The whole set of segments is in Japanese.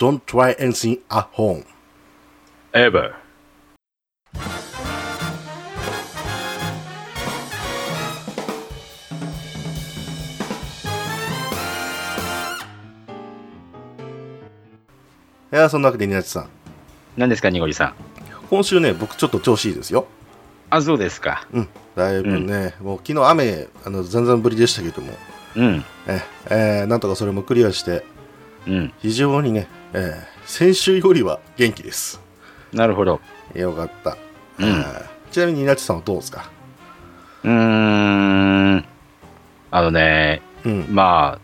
Don't try anything at home. ever. いや、そんなわけで、ニナチさん。何ですか、にごりさん？今週ね、僕ちょっと調子いいですよ。あ、そうですか。うん。だいぶね、もう昨日雨、あの、全然ぶりでしたけども、うん。え、えーなんとかそれもクリアして、うん。非常にね、えー先週よりは元気です。なるほど。よかった。うんえーちなみに、ニナチさんはどうですか？うーん。あのね、うん。まあ、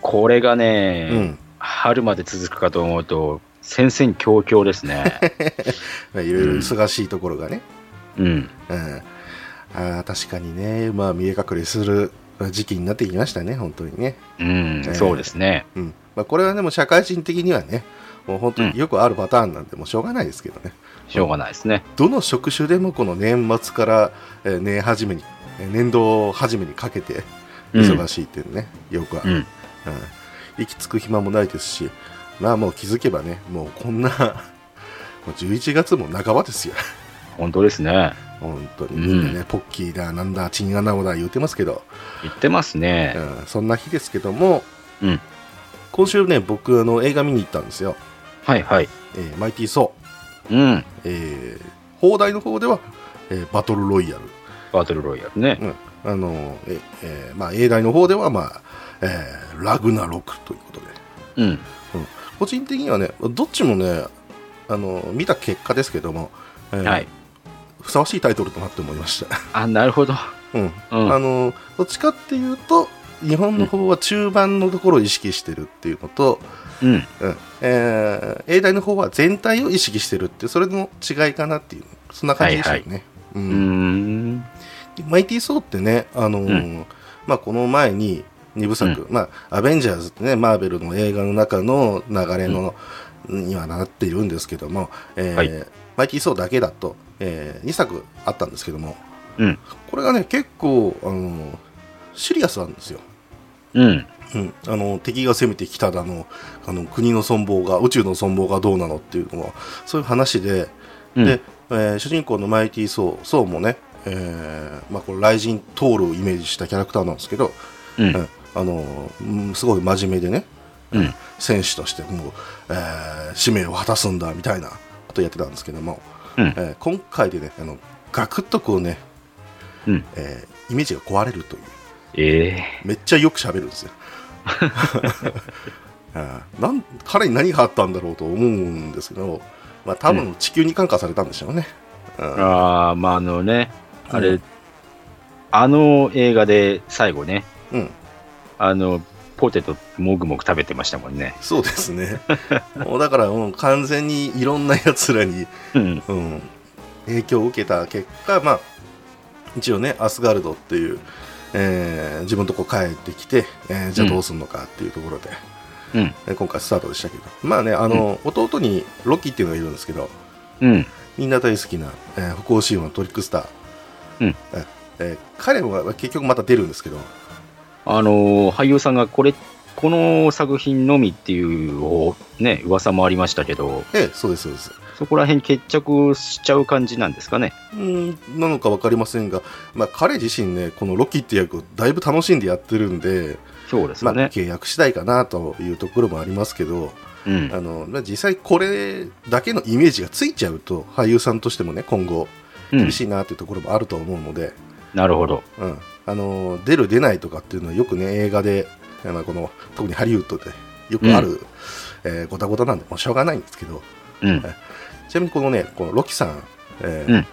これがうね、ん。春まで続くかと思うと、戦々恐々ですね。まあいろいろ忙しいところがね。うん。うん。あー確かにね、まあ、見え隠れする時期になってきましたね、本当にね。うん、えーそうですね。うん。まあ、これはでも社会人的にはね、もう本当によくあるパターンなんで、もうしょうがないですけどね。しょうがないですね。どの職種でもこの年末から、えー年始めに、えー年度始めにかけてうん忙しいっていうね、よくある、うん。うん行き着く暇もないですし、まあもう気づけばね、もうこんな、もう11月も半ばですよ。本当ですね。本当に、うんポッキーだ、なんだ、チンアナゴだ言ってますけど、言ってますね。うん、そんな日ですけども、うん。今週ね、僕あの映画見に行ったんですよ。はいはい。えーマイティー・ソー。うん。えー放題の方では、えーバトルロイヤル。バトルロイヤルね。うん、あのええーまあ、英大の方では、まあえーラグナロクということで、うん。個人的にはね、どっちもね、あの見た結果ですけども、えーはい。ふさわしいタイトルとなって思いました。あ、なるほど。うんうんあのどっちかっていうと、日本の方は中盤のところを意識してるっていうのと、うん。うんえー英大の方は全体を意識してるっていう、それの違いかなっていう、そんな感じでしたよね。ううーん。マイティー・ソーってね、あのーうまあ、この前に2部作、まあ、アベンジャーズってね、マーベルの映画の中の流れの、にはなっているんですけども、えーはいマイティー・ソーだけだと、え2作あったんですけども、うん。これがね、結構、あのーシリアスなんですよ。うん。うん、あの敵が攻めてきただのあの国の存亡が宇宙の存亡がどうなのっていうのはそういう話で、うんで、えー主人公のマイティー・ソーソーもね、えーまあ、これ雷神トールをイメージしたキャラクターなんですけど、うん。うんあのうんすごい真面目でね、うん戦士としてもう、えー使命を果たすんだみたいなことをやってたんですけども、うん。えー今回でねあのガクッとこうね、うん。えーイメージが壊れるという。ええめっちゃよく喋るんですよ。なん彼に何があったんだろうと思うんですけど、まあ、多分地球に感化されたんでしょうね。うんああ、まああのね、あれ、うん。あの映画で最後ね、うん、あの、ポテトもぐもぐ食べてましたもんね。そうですね。もうだからもう完全にいろんなやつらに、うん。うん、影響を受けた結果、まあ、一応ね、アスガルドっていう、えー自分のとこ帰ってきて、えーじゃあどうするのかっていうところで、うん。えー今回スタートでしたけど、まあね、あの、弟にロッキーっていうのがいるんですけど、うん。みんな大好きな、えー、北欧仕様のトリックスター。うんえーえー彼も結局また出るんですけど、あのー俳優さんがこれ、この作品のみっていうおね、噂もありましたけど、ええそうです、そうです。そこら辺決着しちゃう感じなんですかね。うん、なのか分かりませんが、まあ、彼自身ね、このロッキーって役をだいぶ楽しんでやってるんで、まあ、そうですよね。契約次第かなというところもありますけど、うん。あのまあ実際これだけのイメージがついちゃうと、俳優さんとしてもね、今後、うん厳しいなというところもあると思うので、なるほど。うん、あの出る出ないとかっていうのはよくね映画で、まあ、この特にハリウッドでよくある、えーごたごたなんでもうしょうがないんですけどうん。ちなみにこのねこのロキさん、えーうん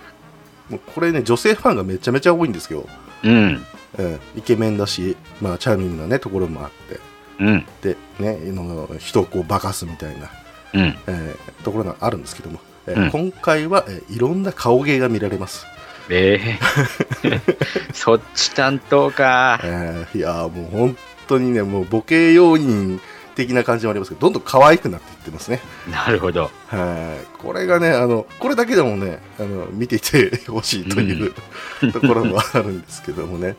もうこれね女性ファンがめちゃめちゃ多いんですよ、うん。えーイケメンだし、まあ、チャーミングな、ね、ところもあってうん。で、ね、あの人をこう化かすみたいな、うん。えーところがあるんですけども、えーうん今回は、えーいろんな顔芸が見られます、ええ そっち担当か。えーいやーもう本当にねもうボケ要因的な感じもありますけどどんどん可愛くなっていってますね。なるほど。はい。これがねあのこれだけでもねあの見ていてほしいという、ところもあるんですけどもね。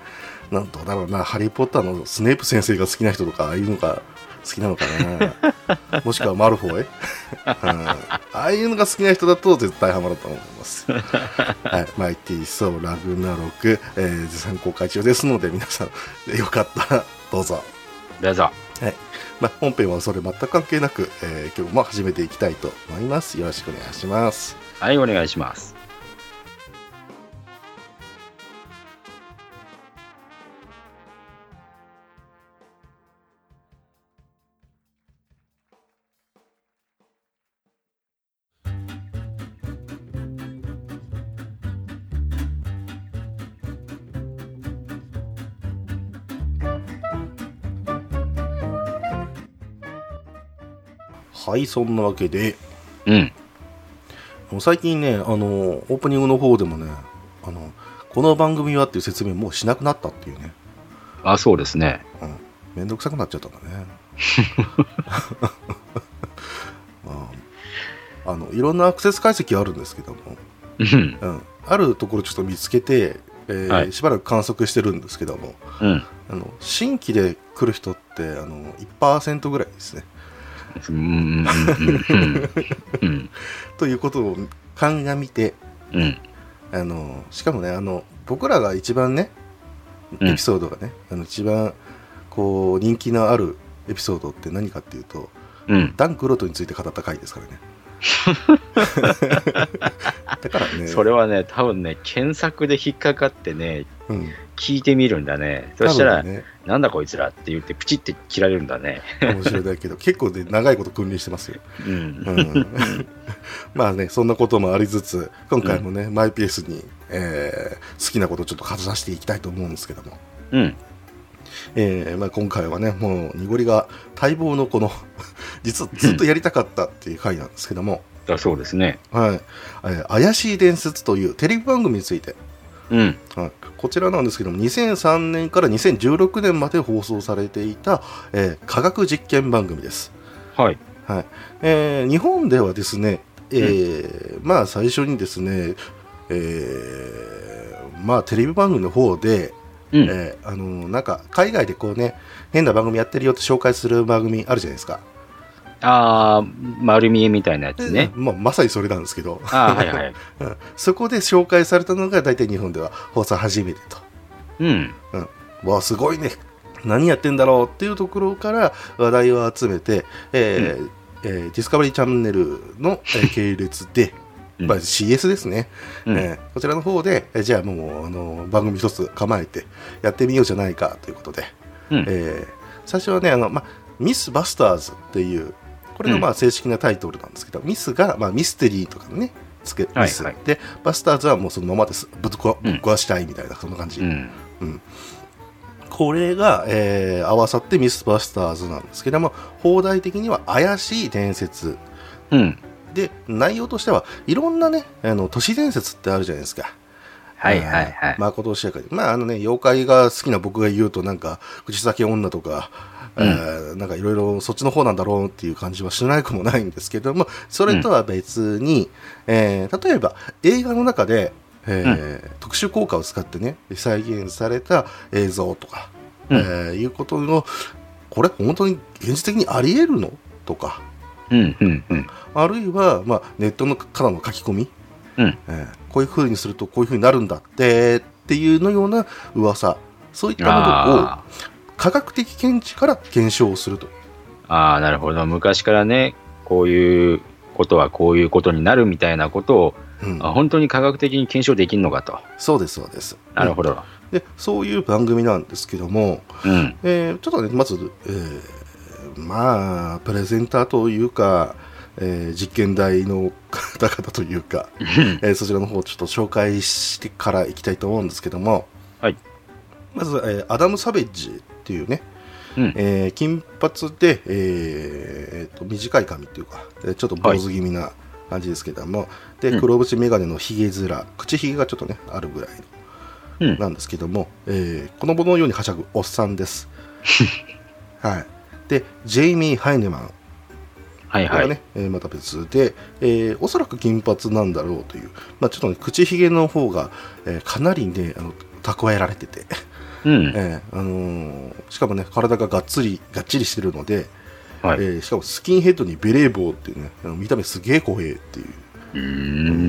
なんとだろうな「ハリー・ポッター」のスネープ先生が好きな人とかああいうのが好きなのかなもしくはマルフォイ、うん、ああいうのが好きな人だと絶対ハマると思います。はい、マイティー・ソー・ラグナロク、えー、絶賛公開中ですので、皆さん、よかったらどうぞ。どうぞ。はい。まあ、本編はそれ全く関係なく、えー今日も始めていきたいと思います。よろしくお願いします。はい、お願いします。はい、そんなわけで、うん。もう最近ね、あの、オープニングの方でもね、あの、この番組はっていう説明もうしなくなったっていうね、あ、そうですね。うん、めんどくさくなっちゃったんだね。ま あ、あの、いろんなアクセス解析あるんですけども、うん。うん、あるところちょっと見つけて、えーはいしばらく観測してるんですけども、うん。あの新規で来る人ってあの1%ぐらいですね。うん。うん。うん。うん。ということを鑑みてうん。あのしかもねあの僕らが一番ねうんエピソードがね、あの一番こう人気のあるエピソードって何かっていうとうん。ダン・クロートについて語った回ですからね。だからね、それはね、多分ね、検索で引っかかってね、うん、聞いてみるんだね。そしたら、ね、なんだこいつらって言って、プチって切られるんだね。かもしれないけど 結構ね長いこと君臨してますよ。うん。うん まあねそんなこともありつつ今回もね、マイペースに、えー好きなことをちょっと語らせていきたいと思うんですけども、うん。えーまあ、今回はねもう濁りが待望のこの 実はずっとやりたかったっていう回なんですけども、だそうですね。はいえー怪しい伝説」というテレビ番組について、うん。はい、こちらなんですけども2003年から2016年まで放送されていた、えー科学実験番組です。はい。はいえー日本ではですね、えーまあ最初にですね、えーまあテレビ番組の方で、うん。えーあのなんか海外でこうね変な番組やってるよって紹介する番組あるじゃないですか、ああ、丸見えみたいなやつね。まあ、まさにそれなんですけど。ああ、はいはい。うん。そこで紹介されたのが大体日本では放送初めてと。うん。わあすごいね。何やってんだろうっていうところから話題を集めて、えーえーディスカバリーチャンネルの、えー 系列で、うん。まあ、CS ですね、うん。えーこちらの方で、えーじゃあもうあの番組一つ構えてやってみようじゃないかということで、うん。えー最初はねあの、まあ、ミス・バスターズっていうこれがまあ正式なタイトルなんですけど、ミスが、まあ、ミステリーとかねつけミス、はい。でバスターズはもうそのままです。ぶっ壊したいみたいな、そんな感じ、うん。これが、えー合わさってミス・バスターズなんですけども放題的には怪しい伝説。うん。で内容としてはいろんなねあの都市伝説ってあるじゃないですか。はいはいはい。まことしやかに。まああのね妖怪が好きな僕が言うとなんか口先女とか、うん。えーなんかいろいろそっちの方なんだろうっていう感じはしないくもないんですけどもそれとは別に、えー例えば映画の中で、えー特殊効果を使ってね再現された映像とか、うん。えーいうことのこれ本当に現実的にありえるの？とか。うんうんうん。あるいは、まあ、ネットのからの書き込み、うん。えーこういうふうにするとこういうふうになるんだってっていうのような噂。そういったものをあ科学的見地から検証するとあああ、なるほど。昔からね、こういうことはこういうことになるみたいなことを、うんあ本当に科学的に検証できるのかと。そうですそうですなるほど。でそういう番組なんですけども、うん。えーちょっとねまず、えーまあプレゼンターというか、えー実験台の方々というか、えーそちらの方をちょっと紹介してからいきたいと思うんですけども、はいまず、えーアダム・サベッジっていうね、うん。えー金髪で、えーえーと短い髪っていうか、えーちょっと坊主気味な感じですけども、でうん。黒縁眼鏡のひげ面口ひげがちょっとねあるぐらいのうん。なんですけども、えー、こののようにはしゃぐおっさんです。はい、でジェイミー・ハイネマン。はいはい。ね、えーまた別で、えーおそらく金髪なんだろうという、まあ、ちょっとね口ひげの方が、えーかなりねあの蓄えられてて、うん。えーあのーしかもね体ががっつりがっちりしてるので、はい。えーしかもスキンヘッドにベレー帽っていうね見た目すげえ怖えっていううー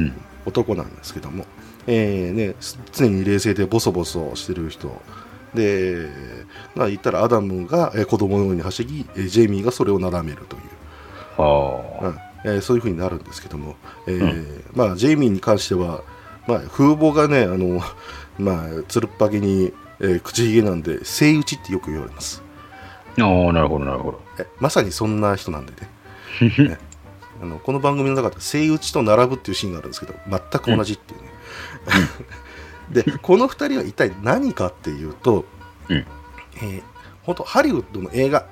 ん。男なんですけども、えーね、す常に冷静でボソボソしてる人で、まあ、言ったらアダムが、えー子供のように走り、えージェイミーがそれをなだめるという、はあ。うんえーそういうふうになるんですけども、えーまあ、ジェイミーに関しては、まあ、風貌がねあの、まあ、つるっぱげに、えー口ひげなんでセイウチってよく言われます。ああ、なるほど、なるほど。えまさにそんな人なんでね。ね。あのこの番組の中でセイウチと並ぶっていうシーンがあるんですけど全く同じっていうね、でこの2人は一体何かっていうと、うん。えー本当ハリウッドの映画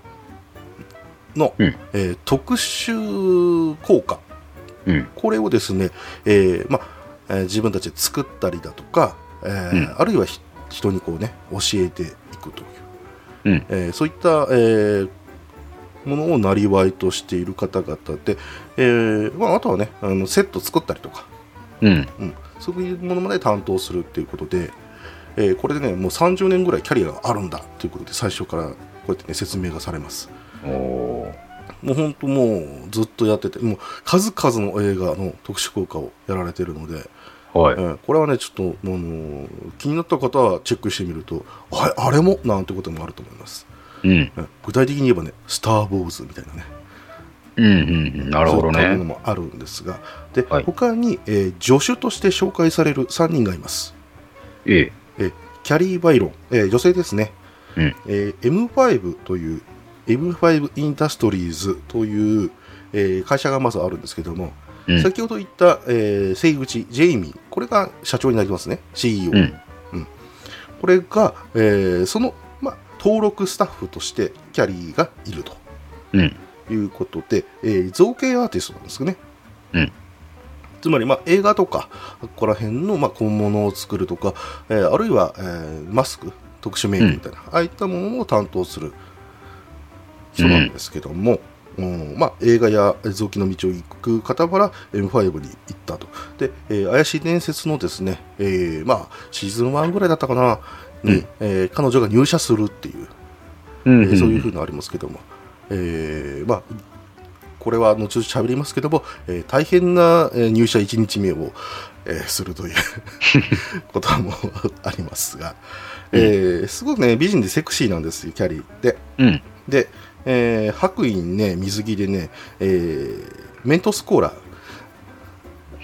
の、うん。えー特殊効果。うん。これをですね、えーまあえー自分たちで作ったりだとか、えーうん。あるいはひ人にこうね教えていくといううん。えーそういった、えーものをなりわいとしている方々で、えーまあ、あとはねあのセット作ったりとか、うん。うん、そういうものまで担当するっていうことで、えーこれでねもう30年ぐらいキャリアがあるんだということで最初からこうやってね説明がされますおおもう本当もうずっとやっててもう数々の映画の特殊効果をやられてるので、ー。はいえ。ーこれはねちょっと、あのー気になった方はチェックしてみるとああれも？なんてこともあると思いますうん。うん具体的に言えばね、スター・ウォーズみたいなね、うん。うん。うんなるほどそういったものね。もあるんですが、で、はい他に、えー助手として紹介される3人がいます。ええ。えーキャリー・バイロン、えー女性ですね、うん。えー M5 という、M5 インダストリーズという、えー会社がまずあるんですけども、うん。先ほど言った、えー、セイグチ、ジェイミー、これが社長になりますね、CEO。うん。これが、えーその、まあ、登録スタッフとしてキャリーがいると。うん。いうことで、えー造形アーティストなんですよね。うんつまり、まあ、映画とか、ここら辺の、まあ、小物を作るとか、えーあるいは、えーマスク、特殊メイクみたいな、ああいったものを担当する人なんですけども、うんまあ、映画や臓器の道を行く傍ら M5 に行ったと。で、えー怪しい伝説のですね、えーまあ、シーズン1ぐらいだったかな、に、うんえー彼女が入社するっていう、うん。えーそういうふうにありますけども、えーまあ、これは後々喋りますけども、えー大変なえー入社1日目を、えーするという こともありますが、えーすごくね、美人でセクシーなんですよ、キャリーで。うん。で、えー白衣にね、水着でね、えーメントスコーラ、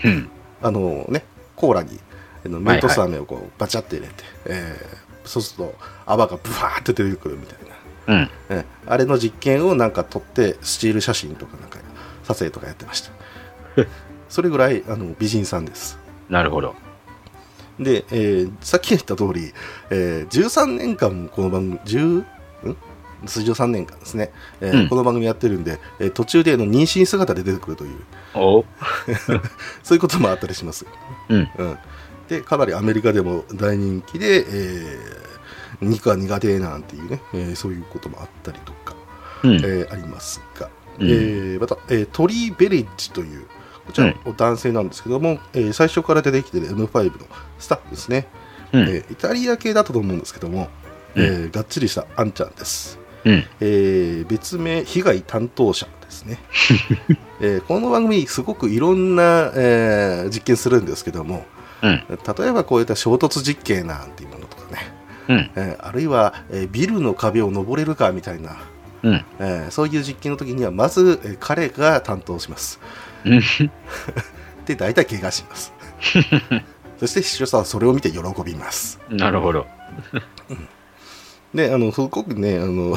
うん。あのね、コーラにメントス飴をこうバチャって入れて、えーそうすると泡がブワーって出てくるみたいな。うん。えあれの実験をなんか撮ってスチール写真とかなんか撮影とかやってました それぐらいあの美人さんですなるほど。で、えーさっき言った通り、えー13年間もこの番組10ん通常3年間ですね、えーうん。この番組やってるんで、えー途中での妊娠姿で出てくるという。お。そういうこともあったりします、うん。うん、でかなりアメリカでも大人気で、えー肉が苦手なんていうね、えーそういうこともあったりとかうん。えーありますが、うん。えーまた、えートリー・ベレッジというこちらの男性なんですけども、えー最初から出てきてる M5 のスタッフですね、うん。えーイタリア系だったと思うんですけども、えーがっちりしたあんちゃんです、うん。えー別名被害担当者ですね、えーこの番組すごくいろんな、えー実験するんですけどもうん。例えばこういった衝突実験なんていうものとかね、うん。えーあるいは、えービルの壁を登れるかみたいなうん。えーそういう実験の時にはまず、えー彼が担当しますうん。で大体怪我します そして視聴者はそれを見て喜びますなるほど。であのすごくねあの、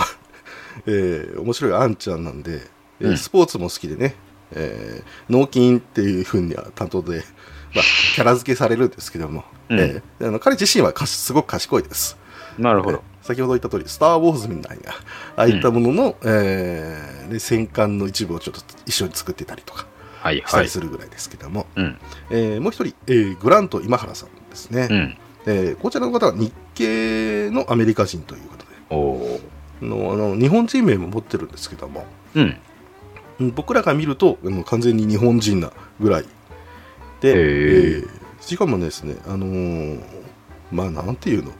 えー面白いあんちゃんなんで、えーうんスポーツも好きでね、えー脳筋っていうふうには担当で、まあ、キャラ付けされるんですけども、うんえーあの彼自身はかしすごく賢いですなるほど。先ほど言った通り、スター・ウォーズみたいな、ああいったものの、えーで戦艦の一部をちょっと一緒に作ってたりとかはいしたりはい。するぐらいですけども、うん。えーもう一人、えーグラント今原さんですね、うん。えーこちらの方は日系のアメリカ人ということでおお。のあの日本人名も持ってるんですけどもうん。うん僕らが見るとあの完全に日本人なぐらいで、えーしかもですねあのーまあなんていうの、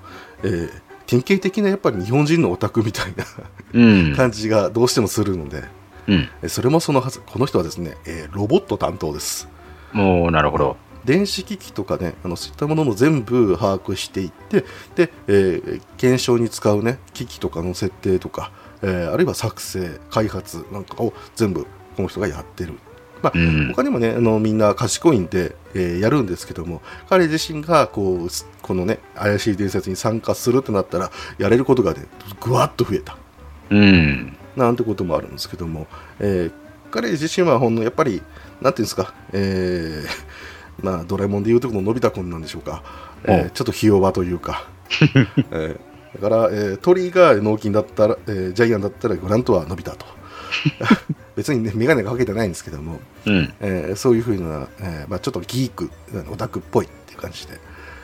えー典型的なやっぱり日本人のオタクみたいなうん。感じがどうしてもするので、うん。えそれもそのはずこの人はですね、えーロボット担当ですもう、なるほど。電子機器とかねあのそういったものも全部把握していってで、えー検証に使うね機器とかの設定とか、えーあるいは作成開発なんかを全部この人がやってるまあ、うん。他にもねあのみんな賢いんで、えーやるんですけども彼自身がこうすこのね怪しい伝説に参加するってなったらやれることがねぐわっと増えたうん。なんてこともあるんですけども、えー彼自身はほんのやっぱりなんていうんですか、えーまあ、ドラえもんでいうとこののび太くんなんでしょうか、えーおちょっとひ弱というか、えーだから、えー鳥が脳筋だったら、えージャイアンだったらグラントはのび太と。別にね眼鏡かけてないんですけども、うん。えーそういうふうな、えーまあ、ちょっとギークオタクっぽいっていう感じで、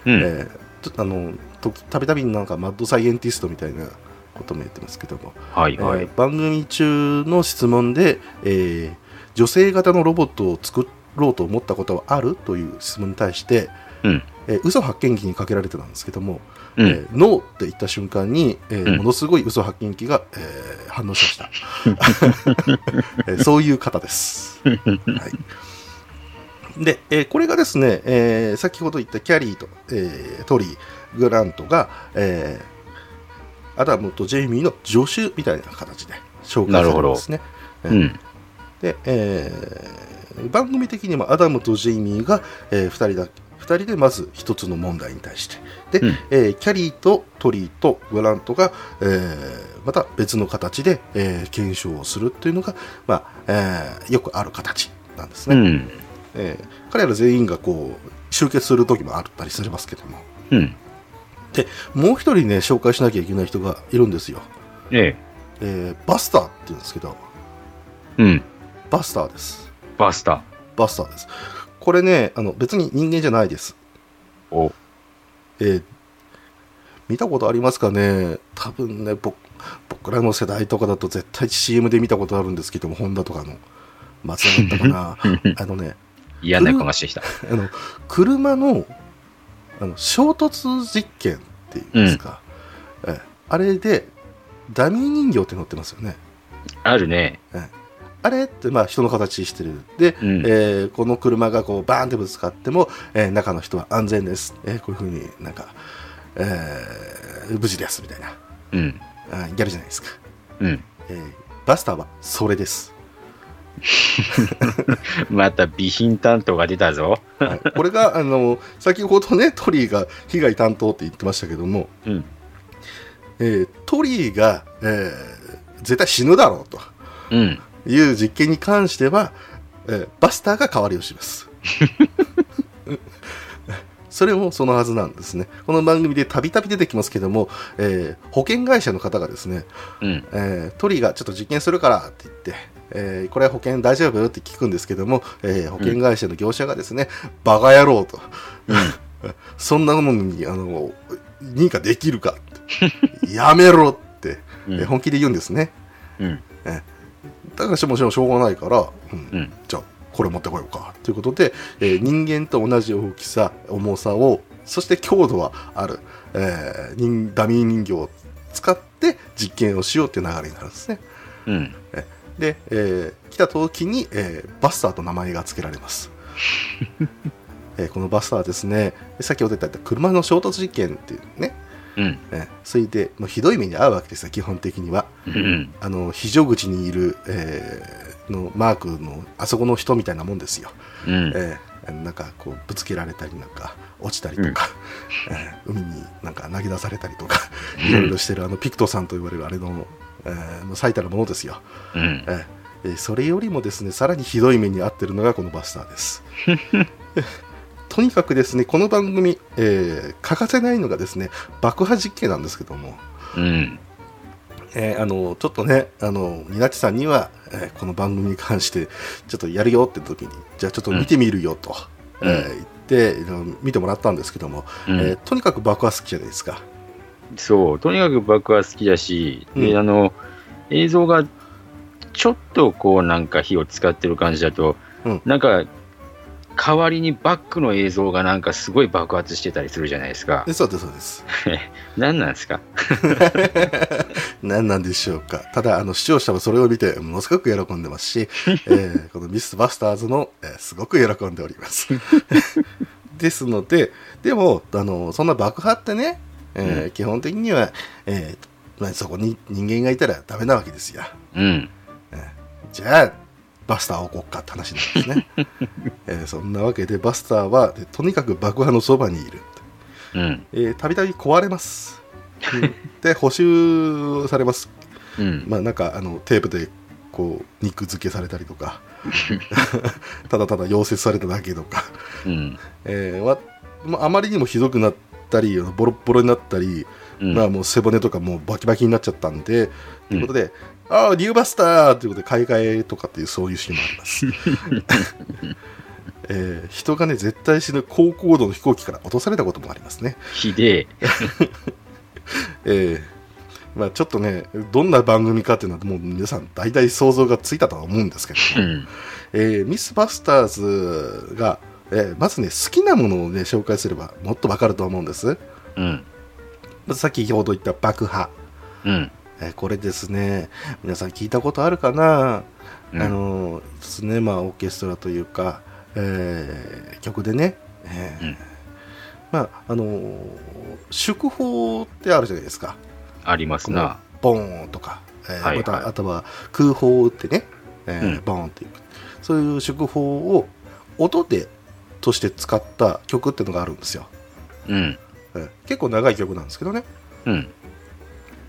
うん。えーちょっとあのとたびたびなんかマッドサイエンティストみたいなことも言ってますけども、はいはい。えー番組中の質問で、えー女性型のロボットを作ろうと思ったことはあるという質問に対して、うん。えー嘘発見器にかけられてたんですけども、うん。えーノーって言った瞬間に、えーうんものすごい嘘発見器が、えー反応しました、えーそういう方です、はい、で、えーこれがですね、えー先ほど言ったキャリーと、えートリーグラントが、えーアダムとジェイミーの助手みたいな形で紹介されるんですねうん。で、えー番組的にもアダムとジェイミーが、え2人だ二人でまず一つの問題に対してで、うんえーキャリーとトリーとグラントが、えーまた別の形で、えー検証をするというのが、まあえーよくある形なんですね、うん。えー彼ら全員がこう集結する時もあったりしますけどもうん。でもう一人ね紹介しなきゃいけない人がいるんですよ、ええーバスターって言うんですけどえ。うん。バスターですバスタバスターですこれねあの別に人間じゃないですー。お。えー見たことありますかね？多分ね僕僕らの世代とかだと絶対 CM で見たことあるんですけどもホンダとかの松田だったかな あのね嫌な予感がしてきた。あの車のあの衝突実験っていうんですか、えーあれでダミー人形って乗ってますよねあるね。あれ？ってまあ人の形してるで、うんえーこの車がこうバーンってぶつかっても、えー中の人は安全です、えーこういうふうになんか、えー無事ですみたいなうん。あやるじゃないですか、うん。えーバスターはそれです、また備品担当が出たぞ。はいこれがあの先ほどねトリーが被害担当って言ってましたけども、うん。えートリーが、えー絶対死ぬだろうとうん。いう実験に関しては、えーバスターが代わりをします。それもそのはずなんですね。この番組でたびたび出てきますけども、えー保険会社の方がですね、うん。えートリーがちょっと実験するからって言って、えーこれは保険大丈夫って聞くんですけども、えー保険会社の業者がですね、バカ野郎と、そんなものにあの認可できるかやめろって、うんえー本気で言うんですね。うん。だからしもちろんしょうがないから、うんうん。じゃあこれ持ってこようかということで、えー人間と同じ大きさ重さをそして強度はある、えー人ダミー人形を使って実験をしようっていう流れになるんですねうん。で、えー来た時に、えーバスターと名前が付けられます えーこのバスターはですね先ほど言った車の衝突実験っていうね、うん。えーそれでもうひどい目に遭うわけですよ基本的にはうん。あの非常口にいる、えーのマークのあそこの人みたいなもんですよ、うん。えーなんかこうぶつけられたりなんか落ちたりとか、えー海になんか投げ出されたりとかいろいろしてるあのピクトさんと言われるあれの、えーもう最たるものですよ、うん。えーえーそれよりもですねさらにひどい目に遭ってるのがこのバスターです とにかくですねこの番組、えー欠かせないのがですね爆破実験なんですけども。うん。えーあのちょっとねあのニナッチさんには、えーこの番組に関してちょっとやるよって時にじゃあちょっと見てみるよと、うん。えー言って見てもらったんですけども、うん。えーとにかく爆破好きじゃないですか。そう、とにかく爆破好きだし、で、うん。あの、映像がちょっとこうなんか火を使ってる感じだと、うん。なんか代わりにバックの映像がなんかすごい爆発してたりするじゃないですか。で。そうですそうです。何なんですか？何なんでしょうか。ただあの視聴者はそれを見てものすごく喜んでますし、えーこのミスバスターズの、えーすごく喜んでおります。ですのででもあのそんな爆破ってね、えー基本的には、えーまあ、そこに人間がいたらダメなわけですよ。うん。じゃあバスターを置こっかって話なんですね、えーそんなわけでバスターはでとにかく爆破のそばにいる。たびたび壊れます。うんで補修されます。うん。まあなんかあのテープでこう肉付けされたりとか。ただただ溶接されただけとか、うん。えーあ、あまりにもひどくなったりボロッボロになったり、うん。まあもう背骨とかもうバキバキになっちゃったんで、ということで「ああニューバスター!」ということで買い替えとかっていうそういうシーンもあります、えー人がね絶対死ぬ高高度の飛行機から落とされたこともありますねひでえ。ええまあ、ちょっとね、どんな番組かっていうのは、もう皆さん、大体想像がついたとは思うんですけども、うん。えーミス・バスターズが、えーまずね、好きなものをね、紹介すれば、もっとわかると思うんです。うん。まず先ほど言った爆破。うん。えーこれですね、皆さん聞いたことあるかな、うん。あのですね、まあ、オーケストラというか、えー曲でね、えーうん。まあ、あのー祝砲ってあるじゃないですか。ありますな。ボーンとか、えーはいはい。またあとは空砲を撃ってね、えーうん。ボーンっていうそういう祝砲を音でとして使った曲っていうのがあるんですよ、うん。えー結構長い曲なんですけどね。うん。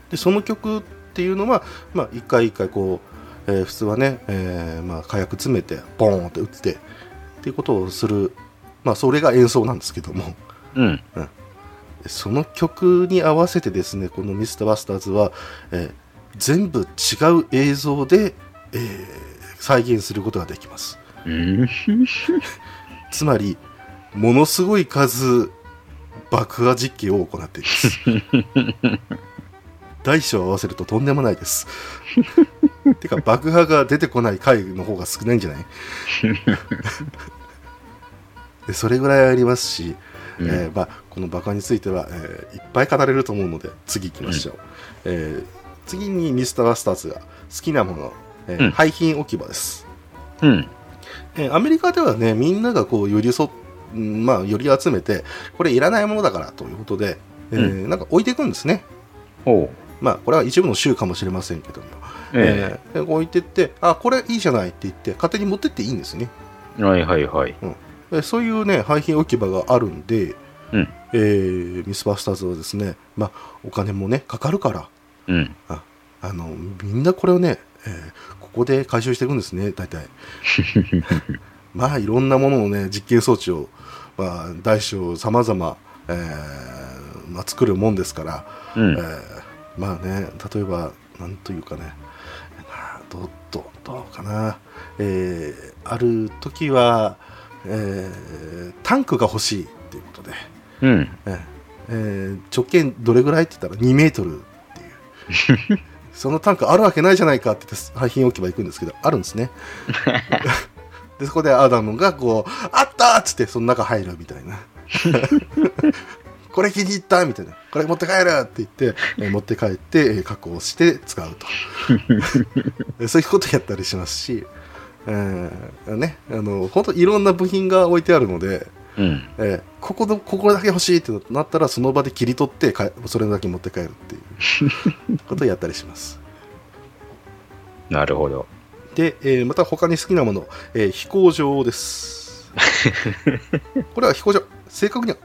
でその曲っていうのは、まあ、一回一回こう、えー普通はね、えーまあ、火薬詰めてボーンって撃ってっていうことをする、まあ、それが演奏なんですけどもうん。その曲に合わせてですねこのミスターバスターズは、えー全部違う映像で、えー再現することができますうん。つまりものすごい数爆破実験を行っています 大小合わせるととんでもないです。てか爆破が出てこない回の方が少ないんじゃない？でそれぐらいありますし、うん。えーまあ、この爆破については、えーいっぱい語れると思うので次行きましょう、えー次にミスターバスターズが好きなもの、えーうん。廃品置き場です。うん。えーアメリカではね、みんながこう寄り添まあ、寄り集めて、これいらないものだからということで、えーなんか置いていくんですね。ほまあ、これは一部の州かもしれませんけども、う。ええーで置いてって、あ、これいいじゃないって言って、勝手に持ってっていいんですね。え。はいはいはい。えーそういうね、廃品置き場があるんで、うん。えーミスバスターズはですね、まあ、お金もね、かかるから、うん。ああのみんなこれをね、えーここで回収していくんですね、大体。まあいろんなものをね実験装置を、まあ、大小さまざままあ作るもんですから、うんえ。ーまあね例えばなんというかねまあどうどうどうかな、えーある時は、えータンクが欲しいっていうことで、うん。えーえー直径どれぐらいって言ったら2メートルっていう そのタンクあるわけないじゃないかって言って廃品置き場行くんですけどあるんですね でそこでアダムがこう「あった!」っつってその中入るみたいな これ気に入ったみたいな。これ持って帰るって言って、えー持って帰って、えー加工して使うと。で そういうことやったりしますし、えーね、あの本当いろんな部品が置いてあるので、うん。えーここのここだけ欲しいってなったらその場で切り取ってかそれだけ持って帰るっていう ことをやったりします。なるほど。で、えーまた他に好きなもの、えー飛行場です。これは飛行場。正確には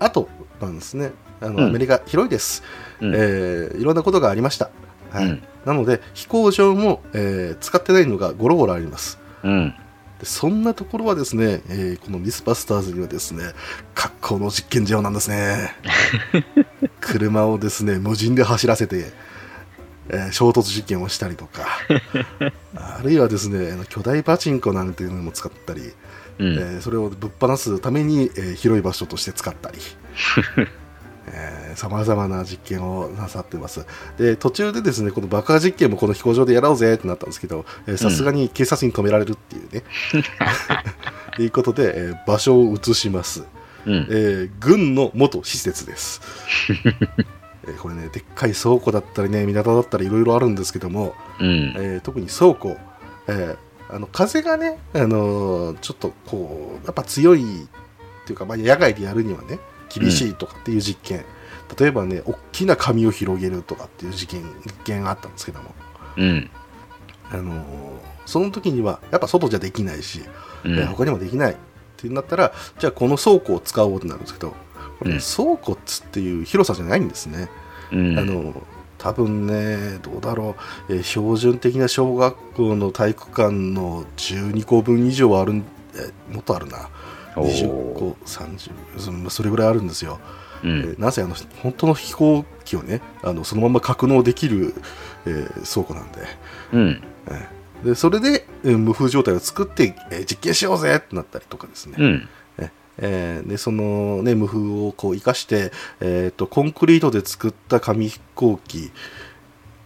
後なんですね。あの、うん。アメリカ広いです、うん。えーいろんなことがありました、はい。うん。なので飛行場も、えー使ってないのがゴロゴロあります。うん。でそんなところはですね、えーこのミスバスターズにはですね格好の実験場なんですね。車をですね無人で走らせて、えー衝突実験をしたりとか。あるいはですね巨大パチンコなんていうのも使ったり、うん。えーそれをぶっ放すために、えー広い場所として使ったりさまざまな実験をなさってますで途中でですねこの爆破実験もこの飛行場でやろうぜってなったんですけどえーさすがに警察に止められるっていうね、ということで、えー場所を移します。うん。えー軍の元施設です。えーこれね、でっかい倉庫だったりね、港だったりいろいろあるんですけども、うん。えー特に倉庫、えーあの風がね、あのーちょっとこう、やっぱ強いっていうか、まあ、野外でやるにはね、厳しいとかっていう実験、例えばね、大きな紙を広げるとかっていう実験実験があったんですけども、うん。あのーその時にはやっぱ外じゃできないし、うん。えー他にもできないってなったらじゃあこの倉庫を使おうってなるんですけどこれ、うん。倉庫っつっていう広さじゃないんですね、うん。あの多分ねどうだろう、えー標準的な小学校の体育館の12個分以上あるんえーもっとあるなおー20個30そそれぐらいあるんですよ、うん。えーなぜあの本当の飛行機をねあのそのまま格納できる、えー倉庫なんでうん。ええでそれで、えー無風状態を作って、えー実験しようぜってなったりとかですね、うん。えーでその、ね、無風をこう生かして、えー、とコンクリートで作った紙飛行機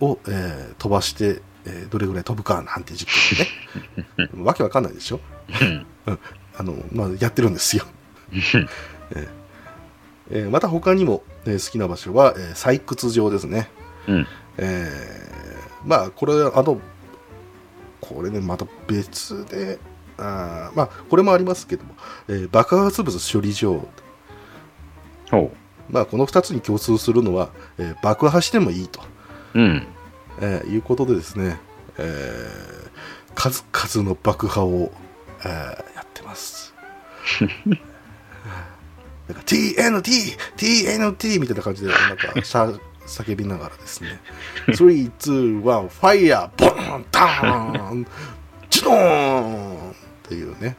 を、えー飛ばして、えーどれぐらい飛ぶかなんて実験でね。わけわかんないでしょ？うん。あの、まあ、やってるんですよ、えーまた他にも、えー好きな場所は、えー採掘場ですね。うん。えーまあこれあのこれねまた別であーまあこれもありますけども、えー爆発物処理場ほまあこの2つに共通するのは、えー爆破してもいいと、う。うん。えーいうことでですね、えー数々の爆破を、えーやってます なんか TNT! TNT! みたいな感じでなんかしゃ叫びながらですね3、2、1、ファイヤーボーンダーンチドーンっていうね、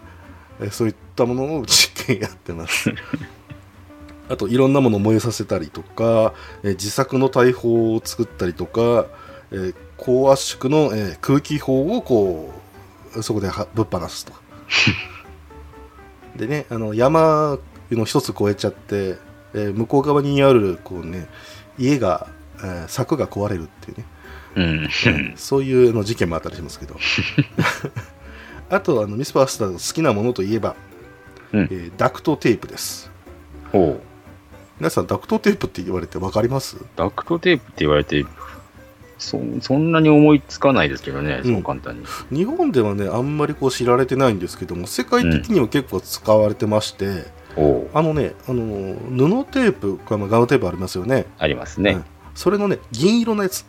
えーそういったものを実験やってます。あといろんなものを燃えさせたりとか、えー自作の大砲を作ったりとか、えー高圧縮の、えー空気砲をこうそこではぶっ放すと。でねあの山の一つ越えちゃって、えー向こう側にあるこう、ね、家が、えー柵が壊れるっていうねうん。そういうの事件もあったりしますけど あとあの MythBusters の好きなものといえば、うん。えーダクトテープです。ほう。皆さんダクトテープって言われて分かります？ダクトテープって言われて、そそんなに思いつかないですけどね、うん。そう簡単に。日本ではねあんまりこう知られてないんですけども世界的には結構使われてまして、おう。あのねあの布テープガムテープありますよね。ありますね。うん。それのね銀色のやつ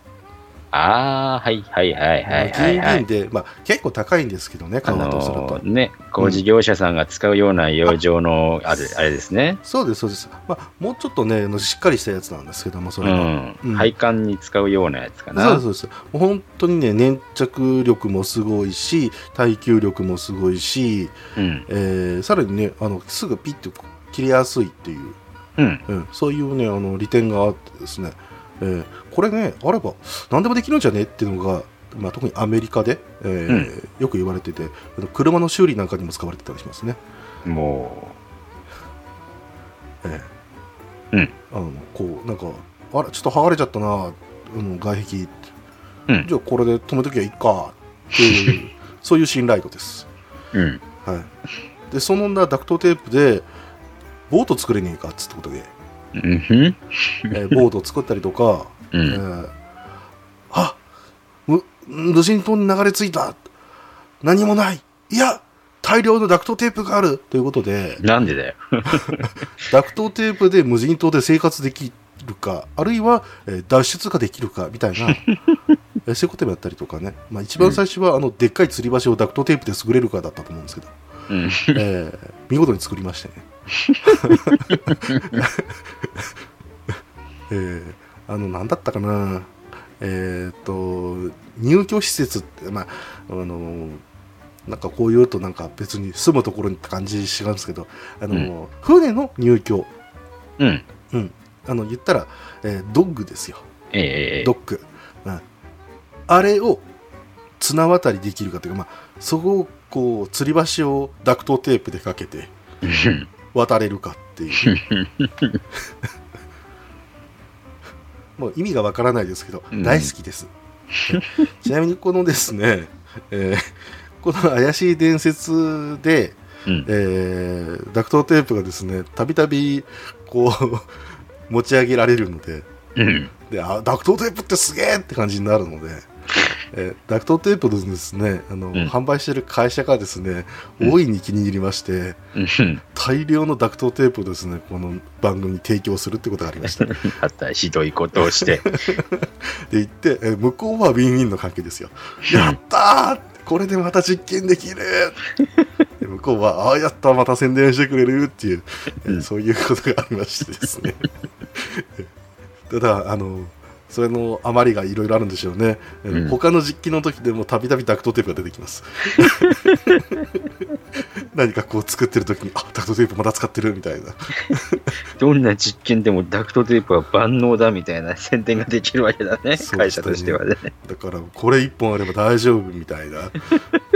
ああ、はいはいはいはいはい、はい。銀銀で、まあ、結構高いんですけどね買うとすると、ね、工事業者さんが使うような養生のある、あれですね。そうですそうです、まあ、もうちょっとねあのしっかりしたやつなんですけどもそうれは、配管に使うようなやつかな。そうですそうですもう本当にね粘着力もすごいし耐久力もすごいし、うん。えーさらにねあのすぐピッと切れやすいっていう、うん。うん、そういうねあの利点があってですね、えーこれねあれば何でもできるんじゃねっていうのが、まあ、特にアメリカで、えーうん。よく言われてて車の修理なんかにも使われてたりしますね、もえうん。ーあのこうなんかあれちょっと剥がれちゃったな、うん、外壁。うん。じゃあこれで止めときゃいいかっていう そういう信頼度です、う、うん。はい、でそのなダクトテープでボート作れねえかっつってことで。えーボートを作ったりとか、えうん。ーあむ無人島に流れ着いた。何もない。いや大量のダクトテープがある。ということで。なんでだよ。ダクトテープで無人島で生活できるか。あるいは、えー脱出ができるか。みたいな。えーそういうこともやったりとかね、まあ、一番最初は、あのでっかい吊り橋をダクトテープで作れるかだったと思うんですけど、うん。えー見事に作りましてね。えーあの何だったかな。えっ、と入居施設ってまああのなんかこう言うとなんか別に住むところにって感じ違うんですけどあの、船の入居。うん。うん。あの言ったら、えードッグですよ。ええええ。ドッグ、うん、あれを綱渡りできるかというか、まあ、そこをこう吊り橋をダクトテープでかけてうん 渡れるかっていう もう意味がわからないですけど、うん大好きです ちなみにこのですね、えーこの怪しい伝説で、うん。えーダクトテープがですね、たびたび、こう、持ち上げられるので、うん。で、あ、ダクトテープってすげえって感じになるので、えーダクトテープをですね、あの、ん販売してる会社がですね、大いに気に入りまして、うん。大量のダクトテープをですね、この番組に提供するってことがありました。たひどいことをして。言って、えー向こうはウィンウィンの関係ですよ。やったーこれでまた実験できる で向こうは、ああ、やったまた宣伝してくれるっていう、えーうんそういうことがありましてですね。ただ、あの、それの余りがいろいろあるんでしょうね。えーうん他の実験の時でもたびたびダクトテープが出てきます。何かこう作ってる時に、あ、ダクトテープまた使ってるみたいな。どんな実験でもダクトテープは万能だみたいな宣伝ができるわけだね、そう会社としてはね。だから、これ一本あれば大丈夫みたいな、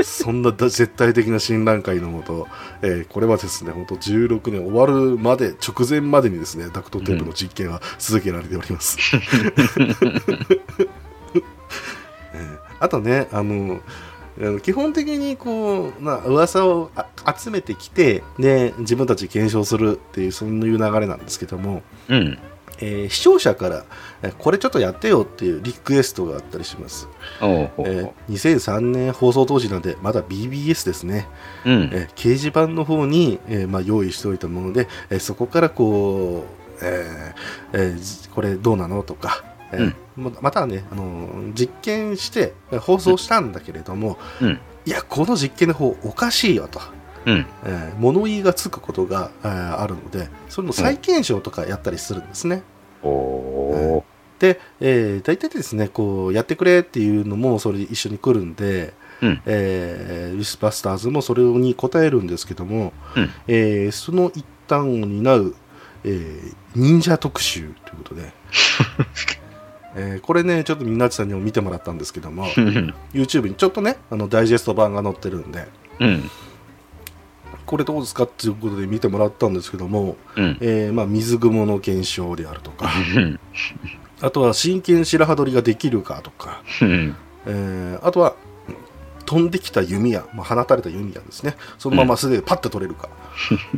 そんなだ絶対的な信頼感のもと、えーこれはですね、本当16年終わるまで、直前までにですね、ダクトテープの実験は続けられております。えーあとね、あの、基本的にこう、まあ、噂をあ集めてきて、で、自分たちで検証するっていう、そういう流れなんですけども、うん。えー視聴者から、えーこれちょっとやってよっていうリクエストがあったりします。えーほ2003年放送当時なんで、まだ BBS ですね。う。うん。えー掲示板の方に、えーまあ、用意しておいたもので、えーそこからこう、えーえーじこれどうなのとか、えーままたはね、あのー実験してえー放送したんだけれども、うん。いや、この実験の方おかしいよと。うん。えー物言いがつくことが、えーあるので、それの再検証とかやったりするんですね。おー。で、えー大体ですね、こう、やってくれっていうのも、それ一緒に来るんで、うん。えーウィスバスターズもそれに答えるんですけども、うんえーその一端を担う、えー忍者特集ということで、えーこれね、ちょっとみなちさんにも見てもらったんですけども、うん。YouTube にちょっとね、あのダイジェスト版が載ってるんで、うん。これどうですかっていうことで見てもらったんですけども、うん。えーまあ、水雲の現象であるとか、うん。あとは真剣白羽取りができるかとか、うん。えーあとは飛んできた弓矢、まあ、放たれた弓矢ですねそのまま素手でパッと取れるか、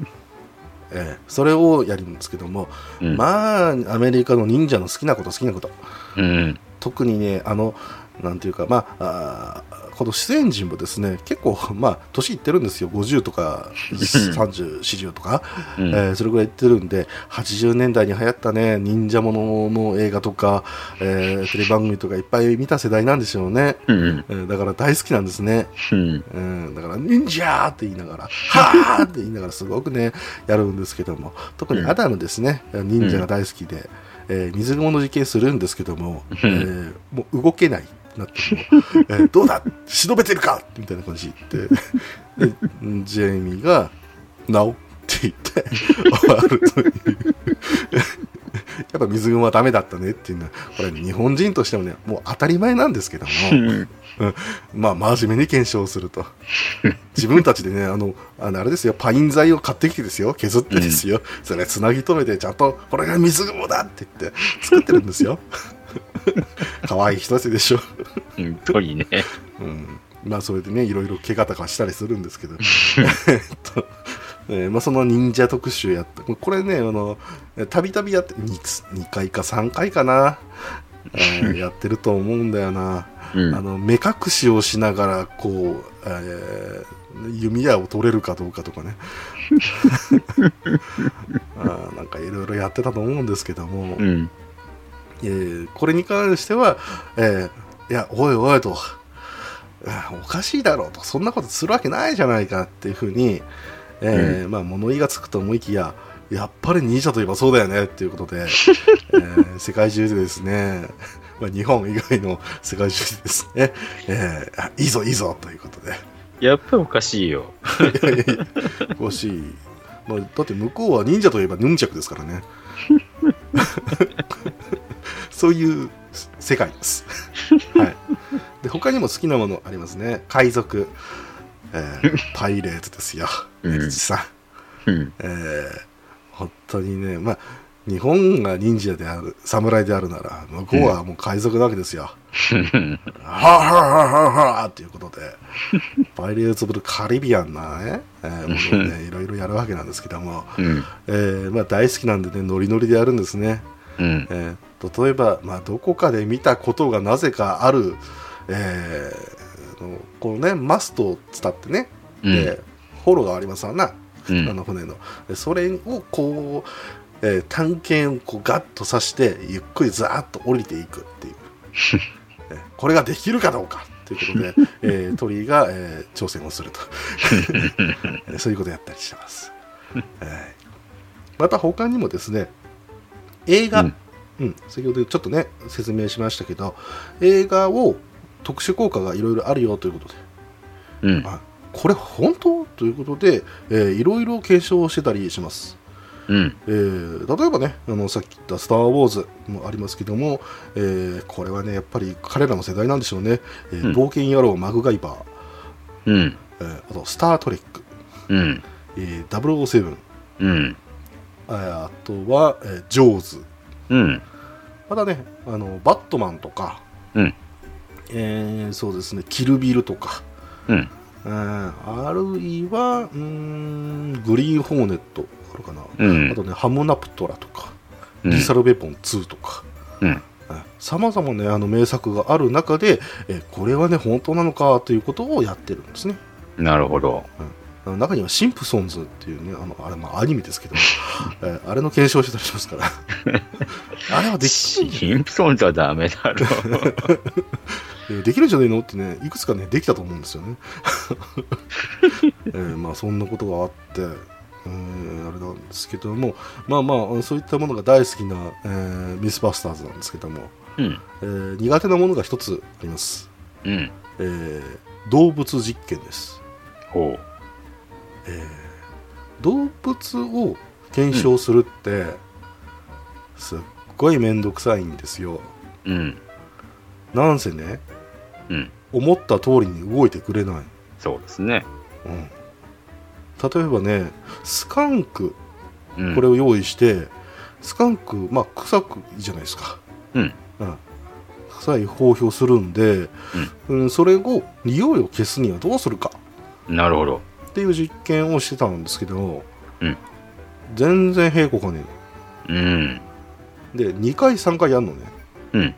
えーそれをやるんですけども、うん。まあアメリカの忍者の好きなこと好きなことうん。特にねあのなんていうかまああーこの出演陣もですね結構まあ年いってるんですよ。50とか3040とか、うん。えーそれぐらいいってるんで80年代に流行ったね忍者ものの映画とか、えーテレビ番組とかいっぱい見た世代なんでしょうね、うん。えーだから大好きなんですね、うん。うん、だから忍者って言いながらはーって言いながらすごくねやるんですけども。特にアダムですね。忍者が大好きで、えー水雲の実験するんですけども、えーもう動けないなっても、えーどうだ？忍べてるか？みたいな感じででジェイミーが「なお」って言って終わるという。やっぱ水雲はダメだったねっていうのはこれ日本人としてもねもう当たり前なんですけども、うん。まあ、真面目に検証すると。自分たちでね、あの、あのあれですよ、パイン材を買ってきてですよ、削ってですよ、それつなぎ止めて、ちゃんと、これが水雲だって言って、作ってるんですよ。可愛い人たちでしょ。本当にね。うん。まあ、それでね、いろいろ怪我とかしたりするんですけど。えっと、えーまあ、その忍者特集やって、これね、あの、たびたびやって2、2回か3回かな、えー やってると思うんだよな。うんあの目隠しをしながらこう、えー弓矢を取れるかどうかとかね あーなんかいろいろやってたと思うんですけども、うん。えーこれに関しては、えーいやおいおいとあおかしいだろうとそんなことするわけないじゃないかっていうふうに、えーまあ、物言いがつくと思いきややっぱり忍者といえばそうだよねっていうことで、えー世界中でですね、まあ、日本以外の世界中でですね、えーあいいぞいいぞということで。やっぱりおかしいよ。いやいやいや欲しい、まあ、だって向こうは忍者といえばヌンチャクですからね そういう世界です、はい、で他にも好きなものありますね。海賊、えーパイレーツですよ。うん。江口さんうん。えー本当にね、まあ、日本が忍者である侍であるなら向こうはもう海賊なわけですよ、はあはあはあはあということで パイレーツ・オブ・カリビアンなね、えー、ものをねいろいろやるわけなんですけども、うん。えーまあ、大好きなんでねノリノリでやるんですね、うん。えー例えば、まあ、どこかで見たことがなぜかある、えーのこうねマストを伝ってね、うん。でホロがありますわな、うん。あの船の。でそれをこう、えー探検をこうガッと刺してゆっくりザーッと降りていくっていう。えーこれができるかどうかということで、えー鳥居が、えー挑戦をすると。えーそういうことをやったりしてます、はい。また他にもですね映画、うん。うん、先ほどちょっとね説明しましたけど映画を特殊効果がいろいろあるよということで。うん。あこれ本当？ということで、えーいろいろ検証をしてたりします、うん。えー例えばねあのさっき言った「スター・ウォーズ」もありますけども、えーこれはねやっぱり彼らの世代なんでしょうね「えーうん冒険野郎マグガイバー」うん。えーあと「スター・トレック」うん。えー、007うん。えーあとは、えージョーズ」うん。またねあのバットマンとか、うん。えーそうですねキルビルとか、うん。えーあるいはうーんグリーンホーネットあるかな、うん。あとねハムナプトラとか、うん。リサルベポン2とか。うん。さまざまねあの名作がある中で、えーこれはね本当なのかということをやってるんですね。なるほど。あの中にはシンプソンズっていうねあのあれまあアニメですけど、えーあれの検証してたりしますから。あれはできるシンプソンズはダメだろ。えーできるんじゃないの？ってねいくつかねできたと思うんですよね、えーまあそんなことがあってえーあれなんですけどもまあまあそういったものが大好きな、えーミスバスターズなんですけども、うん。えー苦手なものが一つあります、うん。えー動物実験ですほ動物を検証するって、すっごい面倒くさいんですよう。うん。なんせねうん。思った通りに動いてくれないそうですね。うん例えばねスカンクうん。これを用意して、スカンクまあ臭くじゃないですか、うん。うん、臭い放氷するんで、うんそれを匂いを消すにはどうするかなるほど。っていう実験をしてたんですけど、うん全然平行かねうん。で2回3回やるのねうん。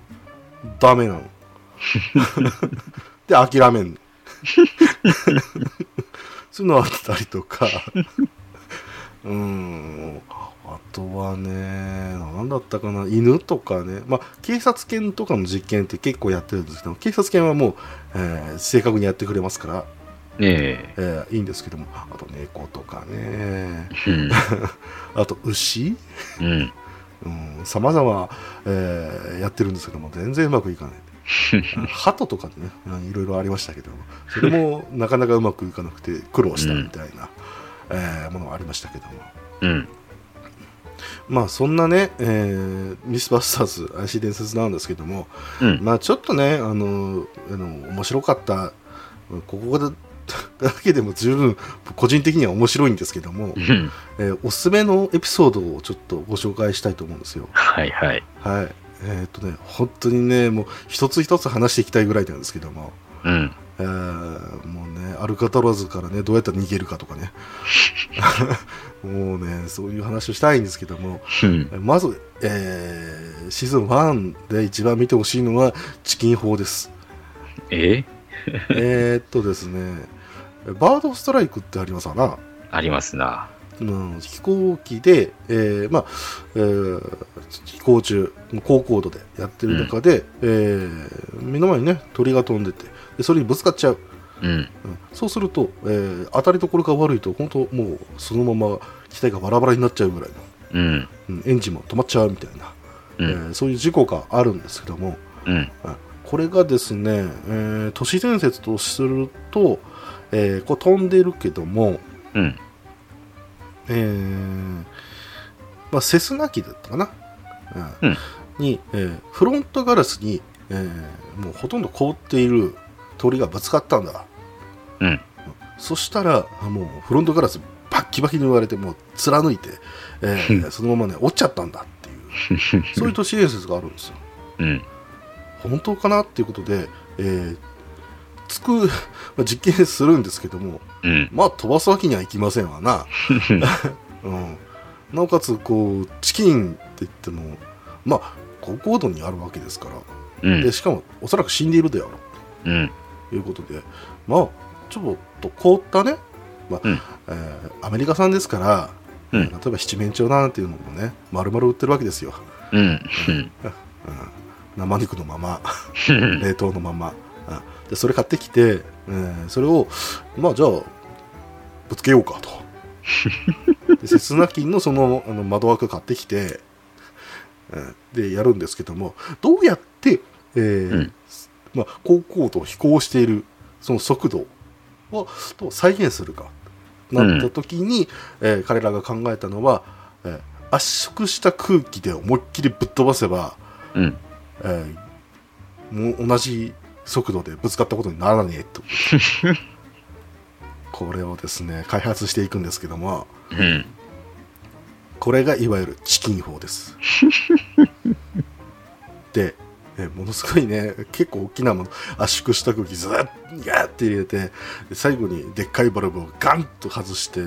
ダメなの で諦めんの そういうのあったりとか。うーん。あとはね何だったかな。犬とかね。まあ警察犬とかの実験って結構やってるんですけど警察犬はもう、えー正確にやってくれますから、ええ。ーいいんですけども。あと猫とかね。え あと牛。うん。さまざまやってるんですけども全然うまくいかない 鳩とかでねうんいろいろありましたけどもそれもなかなかうまくいかなくて苦労したみたいな、えーものがありましたけどもうん。まあそんなね、えーミスバスターズ怪しい伝説なんですけどもうん。まあちょっとねあのあの面白かったここだだけでも十分個人的には面白いんですけどもう、ん。えーおすすめのエピソードをちょっとご紹介したいと思うんですよはいはい。はい。えーっとね、本当にね、もう一つ一つ話していきたいぐらいなんですけども、うん。えーもうね、アルカトラズからね、どうやったら逃げるかとかね、もうね、そういう話をしたいんですけども、うん。まず、えーシーズン1で一番見てほしいのはチキン砲です。え？えーっとですね、バードストライクってありますわな。ありますな。うん、飛行機で、えーまあえー飛行中高高度でやってる中で、えー目の前にね鳥が飛んでてでそれにぶつかっちゃう、うん。うんそうすると、えー当たりどころが悪いと本当もうそのまま機体がバラバラになっちゃうぐらいの、うん。うんエンジンも止まっちゃうみたいな、うん。えーそういう事故があるんですけども、うん。うんこれがですね、えー都市伝説とすると、えーこう飛んでるけども、うん。えーまあ、セスナ機だったかな、うんうんに、えーフロントガラスに、えーもうほとんど凍っている鳥がぶつかったんだうん。そしたらもうフロントガラスバッキバキに言われてもう貫いて、えー そのままね落ちちゃったんだっ そういう都市伝説があるんですようん。本当かなっていうことで、えーつく、まあ実験するんですけどもうん。まあ飛ばすわけにはいきませんわな、うん、なおかつこうチキンって言ってもまあ高高度にあるわけですから。うん。で。しかもおそらく死んでいるであろう。うん。ということで。まあちょっと凍ったね、まあうん。えーアメリカ産ですから、うん。例えば七面鳥なんていうのもね丸々売ってるわけですよ、うん。うん、生肉のままうん。冷凍のまま、うん。でそれ買ってきて、えーそれをまあじゃあぶつけようかと。で刹那金のそのあの窓枠買ってきて、うんでやるんですけどもどうやって、えーうんまあ、高高度を飛行しているその速度をと再現するかなった時に、えー彼らが考えたのは、えー圧縮した空気で思いっきりぶっ飛ばせば、うん。えーもう同じ速度でぶつかったことにならねえと これをですね開発していくんですけどもうん。これがいわゆるチキン砲です。でえーものすごいね結構大きなもの圧縮した空気ずっとガーって入れてで最後にでっかいバルブをガンと外して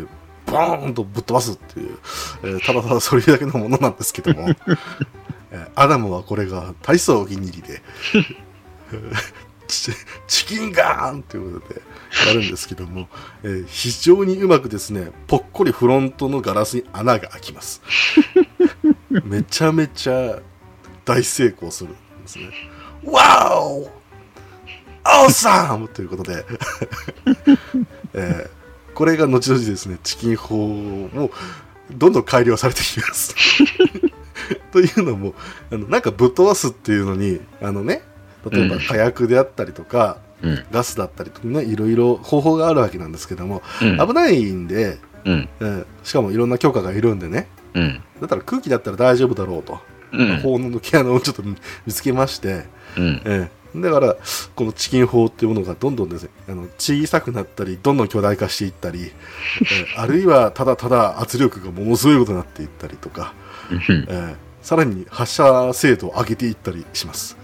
ボーンとぶっ飛ばすっていう、えーただただそれだけのものなんですけども、えーアダムはこれが大層お気に入りで チキンガーンということでやるんですけども、えー非常にうまくですねぽっこりフロントのガラスに穴が開きますめちゃめちゃ大成功するんですねわおオーサムということで、えーこれが後々ですねチキン砲もどんどん改良されていきますというのもあのなんかぶっ飛ばすっていうのにあのね例えばうん火薬であったりとか、うん。ガスだったりとかねいろいろ方法があるわけなんですけども、うん。危ないんで、うん。うんしかもいろんな許可がいるんでねうん。だったら空気だったら大丈夫だろうと、うん。法の抜け穴をちょっと 見つけまして、うん。ええだからこのチキン砲っていうものがどんどんですねあの小さくなったりどんどん巨大化していったり、ええ あるいはただただ圧力がものすごいことになっていったりとか、うん。ええさらに発射精度を上げていったりします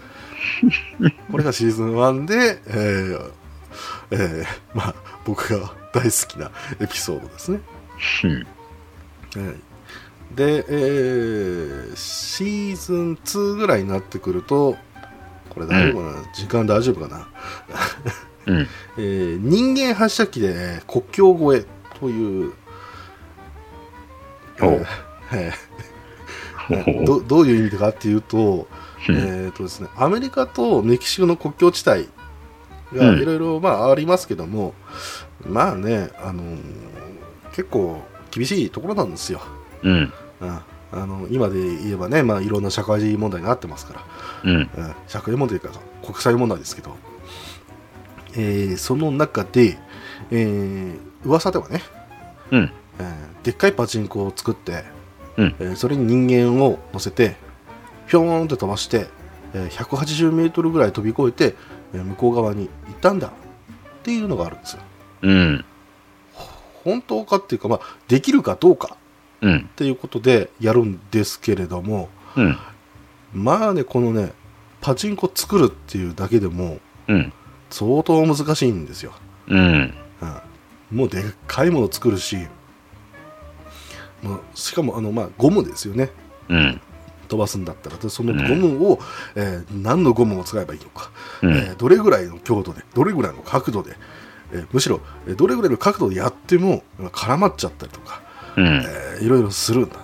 これがシーズン1で、ええええまあ、僕が大好きなエピソードですね。うん。はい。で、えーシーズン2ぐらいになってくるとこれ大丈夫かな、時間大丈夫かな、うん。えー人間発射機で国境越えという、えほーう。どどういう意味かっていうと,、うんえーとですね、アメリカとメキシコの国境地帯がうんいろいろまあありますけども、まあね、あのー結構厳しいところなんですよ。うん。うんあの今で言えばね、まあ、いろんな社会問題になってますから、うん。うん、社会問題というか国際問題ですけど、えーその中で、えー噂ではね、うん。えーでっかいパチンコを作って、うんえーそれに人間を乗せてひょーんって飛ばして、えー180メートルぐらい飛び越えて、えー向こう側に行ったんだっていうのがあるんですようん。本当かっていうか、まあ、できるかどうかうん。っていうことでやるんですけれどもうん。まあねこのねパチンコ作るっていうだけでもうん。相当難しいんですよ、うん。うん、もうでっかいもの作るし、まあ、しかもあの、まあ、ゴムですよねうん。飛ばすんだったらでそのゴムを、えー何のゴムを使えばいいのか、うん。えーどれぐらいの強度でどれぐらいの角度で、えーむしろ、えーどれぐらいの角度でやってもまあ絡まっちゃったりとか、うん。えーいろいろするんだ、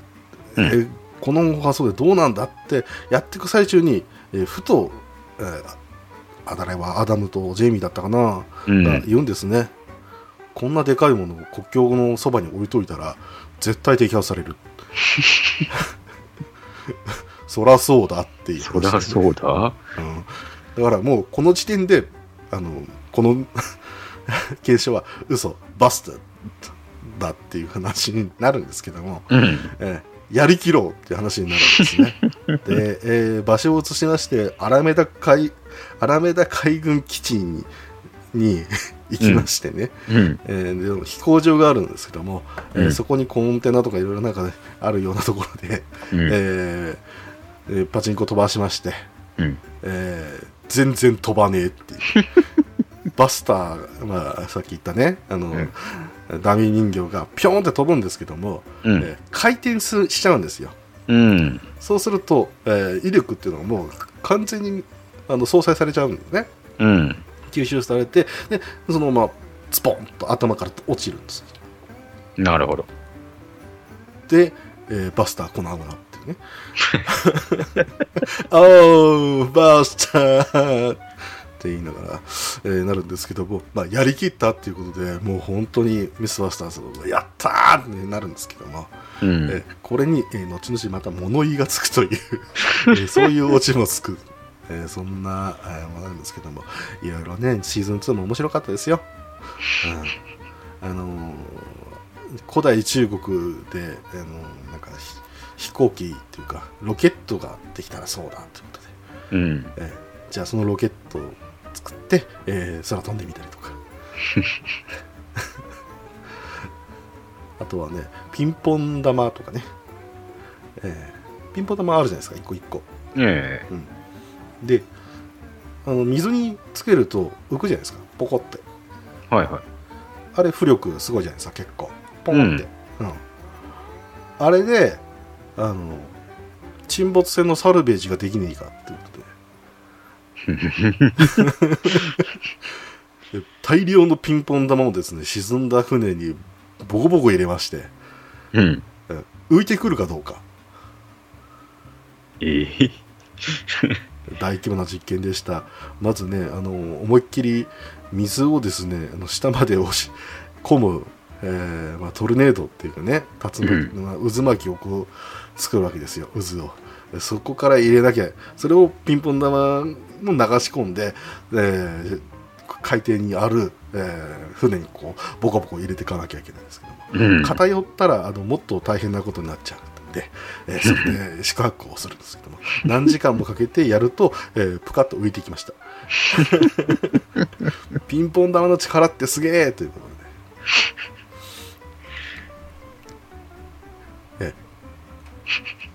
うん。えーこの発想でどうなんだってやっていく最中に、えーふと、えーあ誰はアダムとジェイミーだったかな、うん。が言うんですね。こんなでかいものを国境のそばに置いといたら絶対摘発される そらそうだっていうそりゃそうだ？うんだからもうこの時点であのこの 検証は嘘バスターだっていう話になるんですけども、うん。えーやりきろうっていう話になるんですね。で、えー場所を移しましてアラメダ海アラメダ海軍基地にに行きましてね、うん。えーで飛行場があるんですけども、えーうんそこにコンテナとかいろいろなんか、ね、あるようなところで、うん。えーえーパチンコ飛ばしまして、うん。えー全然飛ばねえっていう バスター、まあ、さっき言ったねあの、ダミー人形がピョーンって飛ぶんですけども、うんえー回転すしちゃうんですようん。そうすると、えー威力っていうのがもう完全にあの相殺されちゃうんですねうん。吸収されてでそのままスポンと頭から落ちるんですなるほど。で、えーバスター粉々っていうね おーバスターって言いながら、えーなるんですけども、まあ、やりきったっていうことでもう本当にミスバスターズやったーってなるんですけども、うん。えーこれに、えー後々また物言いがつくという、えーそういうオチもつく、えーそんな、えーものなんですけどもいろいろねシーズン2も面白かったですよ、うん。あのー古代中国で、あのーなんかひ飛行機っていうかロケットができたらそうだということで、うん。えーじゃあそのロケットを作って、えー空飛んでみたりとか。あとはねピンポン玉とかね、えーピンポン玉あるじゃないですか一個一個。えであの水につけると浮くじゃないですか。ポコって。えはいはい。あれ浮力すごいじゃないですか結構。ポンって、うん。あれであの沈没船のサルベージができねえかっていうことで。で大量のピンポン玉をですね沈んだ船にボコボコ入れまして。うん。うん。浮いてくるかどうか。ええ大規模な実験でした。まずねあの思いっきり水をですねあの下まで押し込む、えーまあ、トルネードっていうかね竜巻、まあ渦巻きをこう作るわけですよ渦を。でそこから入れなきゃそれをピンポン玉も流し込んで、えー海底にある、えー船にこうボコボコ入れていかなきゃいけないんですけども。うん。偏ったらあのもっと大変なことになっちゃうんで、えーそれで宿泊をするんです何時間もかけてやると、えープカッと浮いてきました。ピンポン玉の力ってすげえということで、えー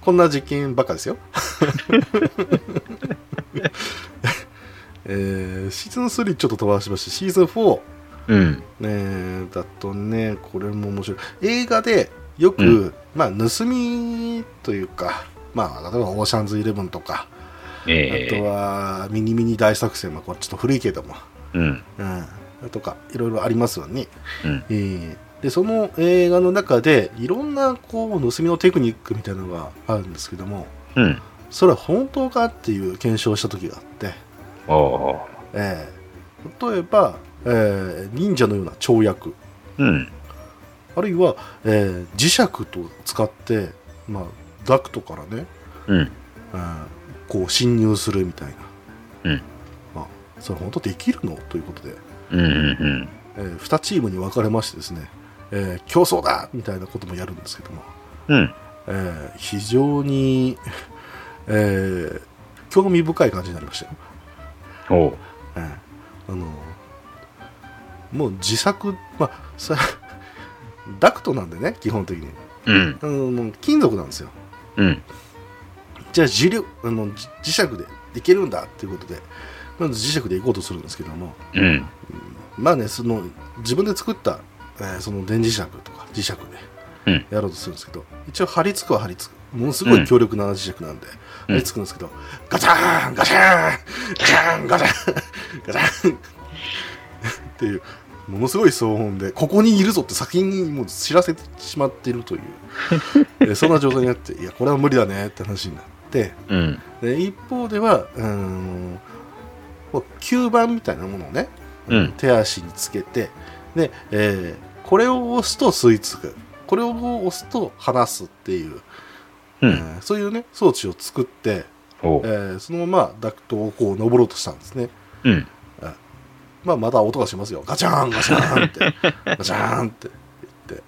こんな実験ばっかですよ、えーシーズン3ちょっと飛ばしましてシーズン4うん。ねだとねこれも面白い。映画でよく、うん。まあ盗みというかまあ例えばオーシャンズイレブンとか、ええ。あとはミニミニ大作戦まあこれちょっと古いけども、うん。うん、とかいろいろありますよね、うん。えーでその映画の中でいろんなこう盗みのテクニックみたいなのがあるんですけどもうん。それは本当かっていう検証をした時があって、えー例えば、えー忍者のような跳躍。うん。あるいは、えー磁石と使って、まあ、ダクトからね、うん。うんこう侵入するみたいな、うんまあ、それ本当できるの？ということで、うん。うん。え2チームに分かれましてですね、えー競争だみたいなこともやるんですけども、うん。えー非常に、えー興味深い感じになりましたよ、おうえーあのもう自作、まあ、さダクトなんでね基本的にうん。あの金属なんですようん。じゃあ磁力あのじ磁石でいけるんだっていうことでまず磁石で行こうとするんですけどもうん。まあねその自分で作った、えーその電磁石とか磁石でうんやろうとするんですけど、一応貼り付くは貼り付くものすごい強力な磁石なんで、貼り付くんですけど、ガチャーンガチャーンガチャーンガチャーンガチャーンっていうものすごい騒音でここにいるぞって先にもう知らせてしまっているという えーそんな状態になっていやこれは無理だねって話になってうん。で一方ではうーん吸盤みたいなものをね、うん手足につけてで、えーこれを押すと吸い付くこれを押すと離すっていう、うん。えーそういうね装置を作って、えーそのままダクトをこう登ろうとしたんですね、うん。まあ、また音がしますよ。ガチャーンガチャーンって。ガチャーンって。言って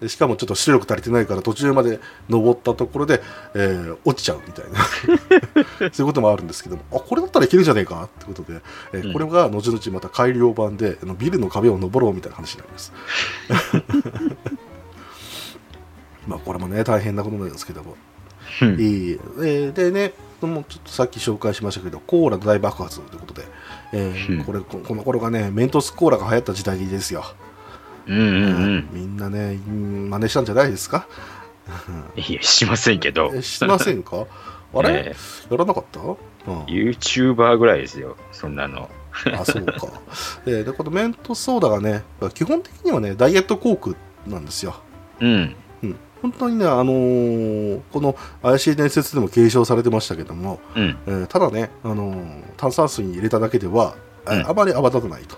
でしかもちょっと出力足りてないから途中まで登ったところで、えー落ちちゃうみたいな。そういうこともあるんですけどもあこれだったらいけるんじゃねえかってことで、えーうん。これが後々また改良版であのビルの壁を登ろうみたいな話になります。まあこれもね大変なことなんですけども。うん。でね、もうちょっとさっき紹介しましたけど、コーラ大爆発ということで、えーうんこれここの頃がね、メントスコーラが流行った時代ですよ。うんうんうん。みんなね、うん真似したんじゃないですか？いや、しませんけど。えしませんか？あれ、えやらなかった、うんえ YouTuber ぐらいですよ、そんなの。あ、そうか。で、でこのメントソーダがね、基本的にはね、ダイエットコークなんですよ。うん。うん、本当にね、あのーこの怪しい伝説でも継承されてましたけども、うん。えーただね、あのー炭酸水に入れただけでは、あまり泡立たないと。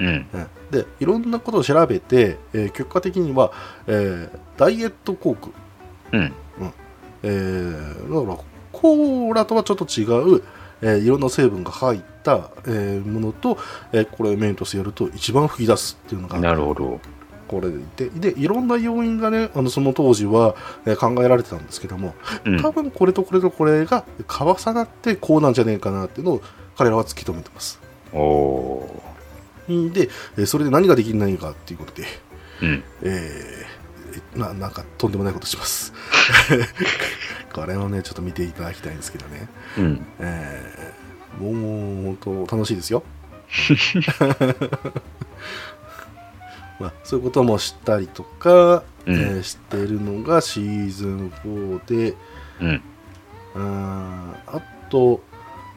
うん。うんで、いろんなことを調べて、えー結果的には、えーダイエットコーク、うん。えーだからコーラとはちょっと違う、えーいろんな成分が入った、えーものと、えーこれメントスやると一番吹き出すっていうのがなるほど。これでいてでいろんな要因がねあのその当時は、えー考えられてたんですけどもうん。多分これとこれとこれが合わさってこうなんじゃねえかなっていうのを彼らは突き止めてますおで、えーそれで何ができないかっていうことで、うん。えーななんかとんでもないことします これをねちょっと見ていただきたいんですけどねうん。えーもう本当楽しいですよ。まあ、そういうこともしたりとか、うんえーしてるのがシーズン4で、うん。あーあと、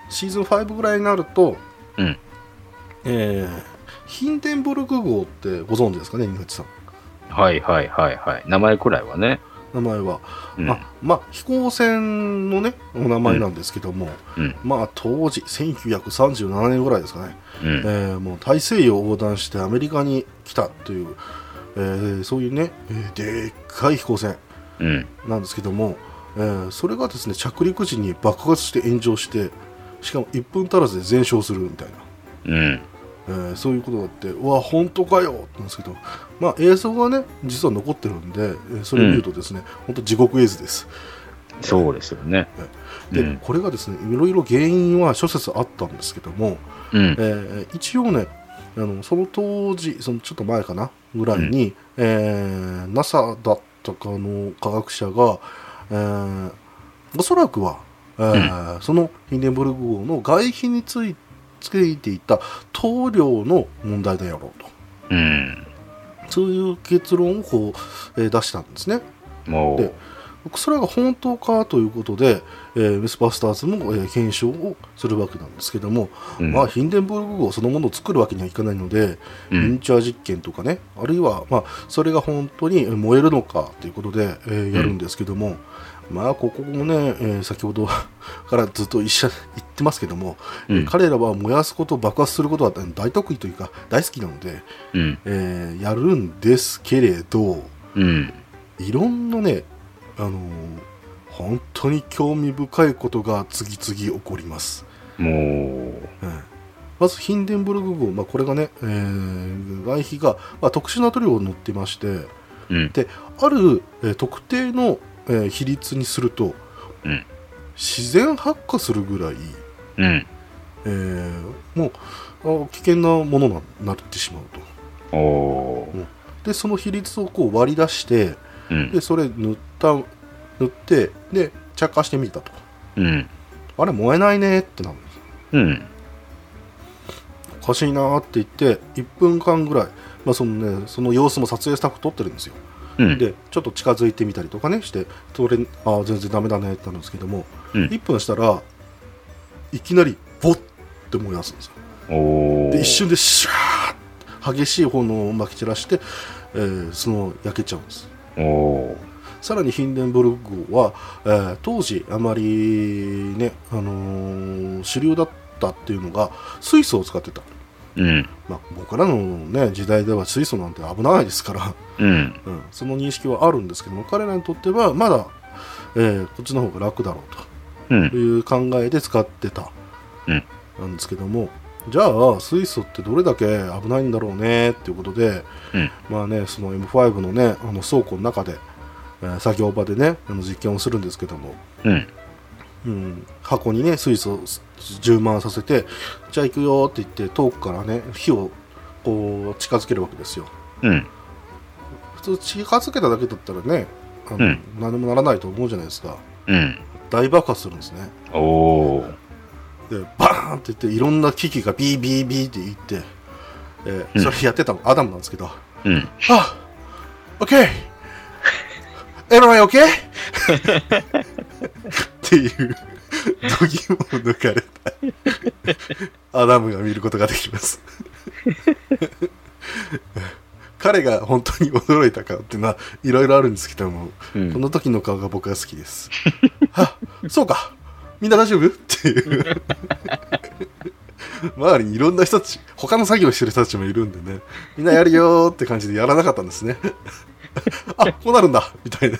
シーズン5ぐらいになると、うん。えーヒンデンブルク号ってご存知ですかね、井口さん。はいはいはいはい。名前くらいはね。名前は。うん。あまあ、飛行船のね、お名前なんですけども、うん。まあ、当時、1937年ぐらいですかね。うん。えーもう大西洋を横断してアメリカに来たという、えーそういうね、えーでっかい飛行船うん。なんですけども、えーそれがですね着陸時に爆発して炎上してしかも1分足らずで全焼するみたいな、うん。えーそういうことがあってうわ本当かよなんですけど、まあ、映像がね実は残ってるんで、えーそれを見るとですね、本当地獄絵図です。そうですよね。で、うん。これがですねいろいろ原因は諸説あったんですけども、うん。えー一応ねあのその当時そのちょっと前かなぐらいに、えー NASA だったかの科学者が、えーおそらくは、えーそのヒンデンブルク号の外皮についついていた塗料の問題だろうとうん。そういう結論をこう、えー出したんですね。もでそれが本当かということで、えーメスバスターズも、えー検証をするわけなんですけども、う、うんまあ、ヒンデンブルク号そのものを作るわけにはいかないので、うんミニチュア実験とかね、あるいは、まあ、それが本当に燃えるのかということで、えーやるんですけども、まあ、ここもね、えー先ほど からずっと一緒言ってますけども、うん彼らは燃やすこと、爆発することは大得意というか、大好きなので、うん。えーやるんですけれど、うん。いろんなね、あのー本当に興味深いことが次々起こります。もう、ええまずヒンデンブルク号、まあ、これがね、えー外皮が、まあ、特殊な塗料を塗ってましてうん。である、えー特定の、えー比率にするとうん。自然発火するぐらい、うん。えーもうあ危険なものになってしまうとおー。でその比率をこう割り出してうんで。それ塗った塗ってで着火してみたとうん。あれ燃えないねってなるんですうん。おかしいなーって言って1分間ぐらい、まあそのね、その様子も撮影スタッフ撮ってるんですようん。でちょっと近づいてみたりとかねしてそれああ全然ダメだねってなるんですけども、うん1分したらいきなりボッって燃やすんですよ。で一瞬でシャーッ激しい炎をまき散らして、えーその焼けちゃうんです。さらにヒンデンブルク号は、えー当時あまりね、あのー主流だったっていうのが水素を使ってた、うん。まあ、僕らの、ね、時代では水素なんて危ないですからうん。うん、その認識はあるんですけども彼らにとってはまだ、えーこっちの方が楽だろううんと。いう考えで使ってた、うんなんですけどもじゃあ水素ってどれだけ危ないんだろうねっていうことで、うんまあねその M5 のねあの倉庫の中で、えー作業場でねあの実験をするんですけども、うん。うん、箱にね水素を充満させてじゃあ行くよって言って遠くからね火をこう近づけるわけですようん。普通近づけただけだったらねあの、うん何もならないと思うじゃないですか、うん。大爆発するんですね。おー。で、バーンって言って、いろんな機器がビービービーって言って、えーうんそれやってたのアダムなんですけど、うん。あ !OK! エロい OK? っていう、度肝を抜かれたアダムが見ることができます。彼が本当に驚いた顔っていうのはいろいろあるんですけども、うんこの時の顔が僕は好きです。あ、そうかみんな大丈夫？っていう。周りにいろんな人たち、他の作業してる人たちもいるんでね、みんなやるよーって感じでやらなかったんですね。あ、こうなるんだみたいな。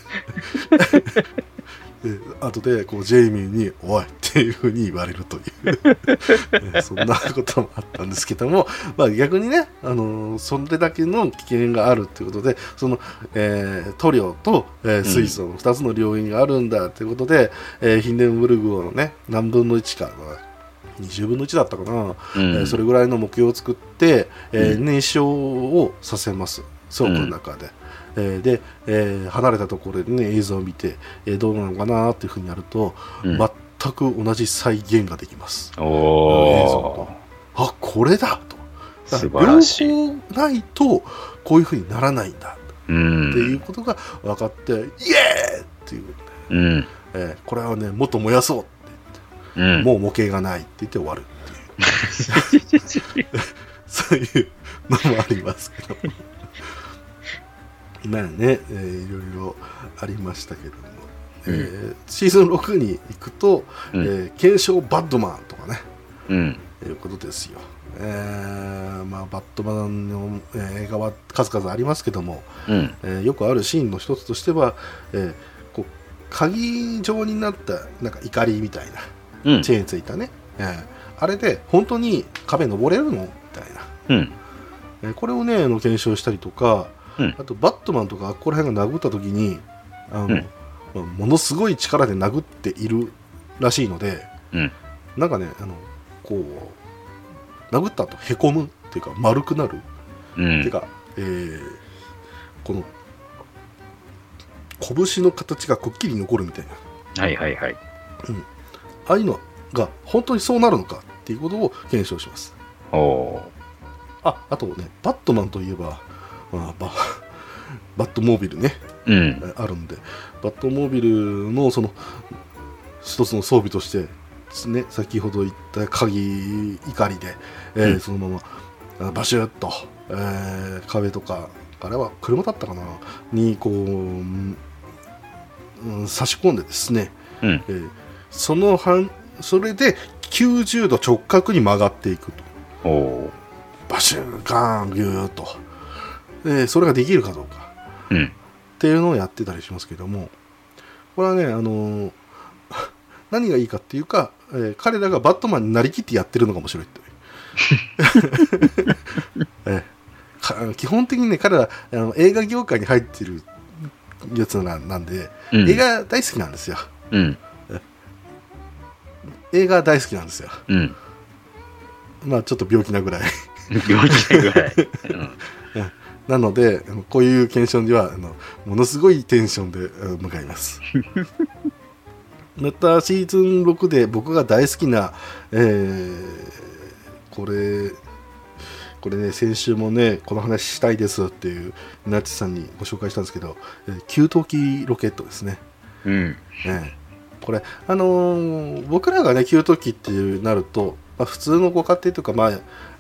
で後でこうジェイミーに「おい!」っていうふうに言われるという。ねそんなこともあったんですけども、まあ、逆にね、あのーそれだけの危険があるということでその、えー塗料と、えー水素の2つの領域があるんだということで、えーヒンデンブルグをね何分の1か20分の1だったかな、うん。えーそれぐらいの目標を作って、えーうん。燃焼をさせます。倉庫の中で。えーで、えー離れたところで、ね、映像を見て、えーどうなのかなっていうふうにやると、うん全く同じ再現ができます。映像おとあこれだと。ら晴らしい両方ないとこういうふうにならないんだー。うん。っていうことが分かって、イエーイっていう、うん。えーこれはねもっと燃やそうってうん。もう模型がないって言って終わるっていう そういうのもありますけどまあね、えーいろいろありましたけども、えーシーズン6に行くと、うんえー検証バッドマンとかねうん。いうことですよ、えーまあ、バットマンの、えー映画は数々ありますけども、うん。えーよくあるシーンの一つとしては、えーこう鍵状になったなんか怒りみたいなうん。チェーンついたね、えーあれで本当に壁登れるのみたいな、うん。えーこれをねあの検証したりとか、うんあとバットマンとかここら辺が殴った時にあの、うんまあものすごい力で殴っているらしいのでうん。なんかねあのこう殴った後へこむっていうか丸くなる、うん。てか、えーこの拳の形がくっきり残るみたいなはいはいはい。ああいうのが本当にそうなるのかっていうことを検証しますおー。ああとねバットマンといえば、まあ、ババットモービルね。うん。えあるんで。バットモービルのその一つの装備としてね先ほど言った鍵怒りで、えーうん。そのままあバシュッと、えー壁とかあれは車だったかな。にこう、うんうん差し込んでですね、うん。えーその反それで90度直角に曲がっていくと。バシュンガーンギューッとでそれができるかどうかうん。っていうのをやってたりしますけどもこれはねあのー 何がいいかっていうか、えー彼らがバットマンになりきってやってるのが面白いって、えーか基本的にね彼らあの映画業界に入ってるやつなんで、うん映画大好きなんですようん。映画大好きなんですようん。まあちょっと病気なぐらい病気ぐらい。うん。なのでこういう検証にはあのものすごいテンションであ向かいます またシーズン6で僕が大好きな、えーこれこれね先週もねこの話したいですっていうナッチさんにご紹介したんですけど、えー給湯器ロケットですねうん。ええこれ、あのー僕らがね、給湯器っていうなると、まあ、普通のご家庭とか、まあ、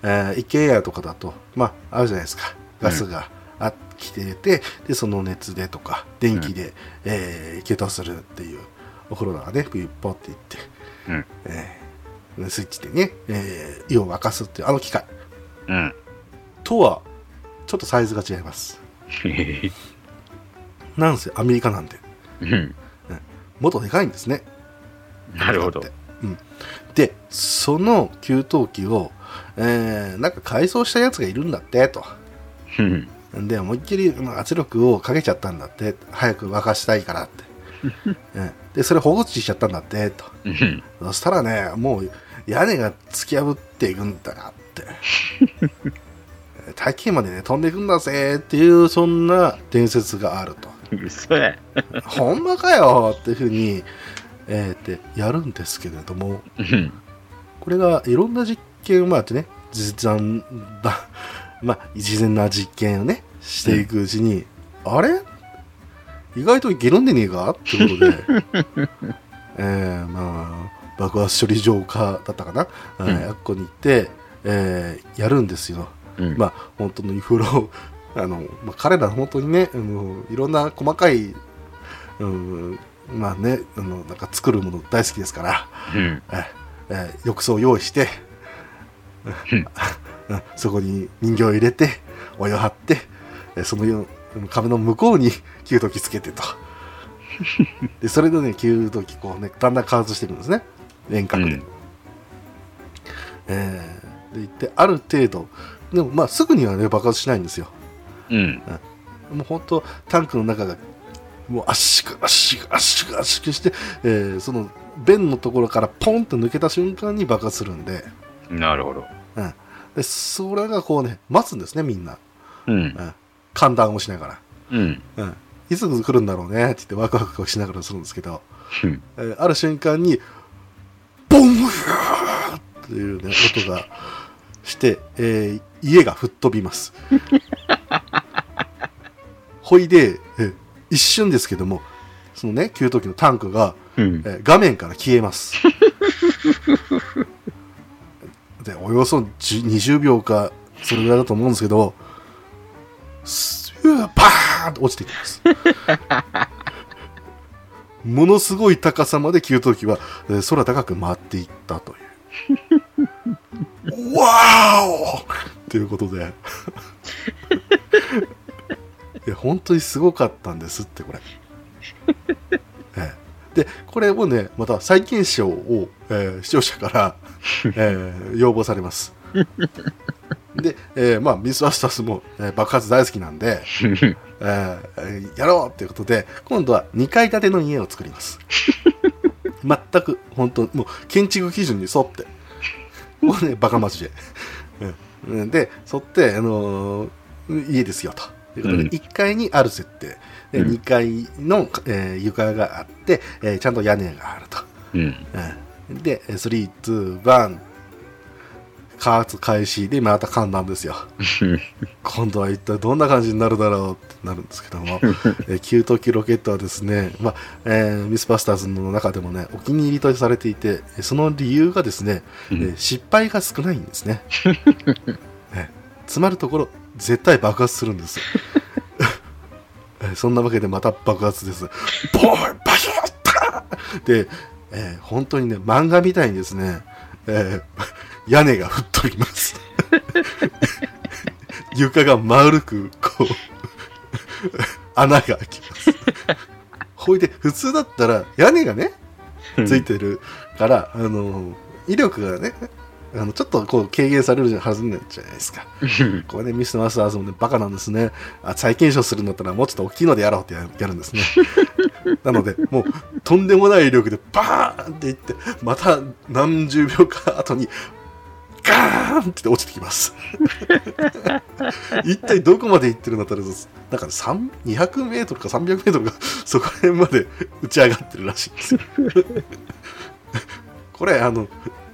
えー、一軒家とかだと、まあ、あるじゃないですか。ガスがあ、来てて、で、その熱でとか、電気で、えー給湯するっていう、お風呂がね、ピュッポっていって、うん。えースイッチでね、えー湯を沸かすっていう、あの機械うん。とは、ちょっとサイズが違います。なんせアメリカなんで、うん。もっとでかいんですね。なるほど。うん、でその給湯器を、えーなんか改装したやつがいるんだってとうん。で思いっきりまあ圧力をかけちゃったんだって。早く沸かしたいからって、うん。でそれ放置しちゃったんだってと。うん。そしたらねもう屋根が突き破っていくんだなって。大気圏までね飛んでいくんだぜっていうそんな伝説があると。嘘や。ほんまかよっていうふうに、えー、でやるんですけれども、うん。これがいろんな実験をまあってね、実弾だ、まあ、事前な実験をね、していくうちに、あれ？意外といけるんでねえか？ってことで、えー、まあ、爆発処理場かだったかな、うん。あっこに行って、えーやるんですよ。うん。まあ、本当のインフロをあの、まあ、彼ら本当にねあのいろんな細かい、うん、まあねあのなんか作るもの大好きですから、うん。ええー浴槽を用意して、うんうん そこに人形を入れてお湯を張ってえーそのよ壁の向こうに給湯器つけてと。でそれでね給湯器こうねだんだん加圧していくんですね。遠隔で。うん。えーで行ってある程度でもまあすぐにはね爆発しないんですよ。うん。もう本当タンクの中がもう圧縮圧縮圧縮圧縮して、えーその弁のところからポンと抜けた瞬間に爆発するんで。なるほど。うん、でそれがこうね待つんですねみんな、うんう。ん、寒暖をしながうん。ら、うん、いつ来るんだろうねって言ってワクワクをしながらするんですけど、うんえーある瞬間にボンフーっていうね音がして、えー家が吹っ飛びます ほいで、えー一瞬ですけどもそのね給湯器のタンクがうん。えー画面から消えます。で、およそ10 20秒か、それぐらいだと思うんですけど、スーパーンと落ちてきます。ものすごい高さまで給湯器は、えー空高く回っていったという。わーおということで。いや、本当にすごかったんですって、これ。ええでこれもねまた再検証を、えー視聴者から、えー要望されます。で、えーまあ、ミスバスターズも、えー爆発大好きなんで、えーやろうっていうことで今度は2階建ての家を作ります。全く本当もう建築基準に沿って。もうねバカ町で、うん、で沿って、あのー家ですよと。いうことで、うん。1階にある設定。でうん。2階の、えー床があって、えーちゃんと屋根があると、うん。うん、で3、2、1加圧開始でまた簡単ですよ。今度は一体どんな感じになるだろうってなるんですけども、えー、給湯器ロケットはですね、まあえーミスバスターズの中でもねお気に入りとされていてえーその理由がですね、えー失敗が少ないんですね。ね 詰まるところ絶対爆発するんです。えーそんなわけでまた爆発です。ボーンバキッターで、えー本当にね漫画みたいにですね、えー屋根が吹っ飛びます。床が丸くこう穴が開きます。ほいで普通だったら屋根がねついてるから、あの威力がねあのちょっとこう軽減されるはずなんじゃないですか。これねミスターマスターズもねバカなんですね。あ再検証するんだったらもうちょっと大きいのでやろうってややるんですねなのでもうとんでもない威力でバーンっていってまた何十秒か後にガーンって落ちてきます。一体どこまで行ってるんだったらなんか3 200メートルか300メートルかそこら辺まで打ち上がってるらしいんですよ。これあの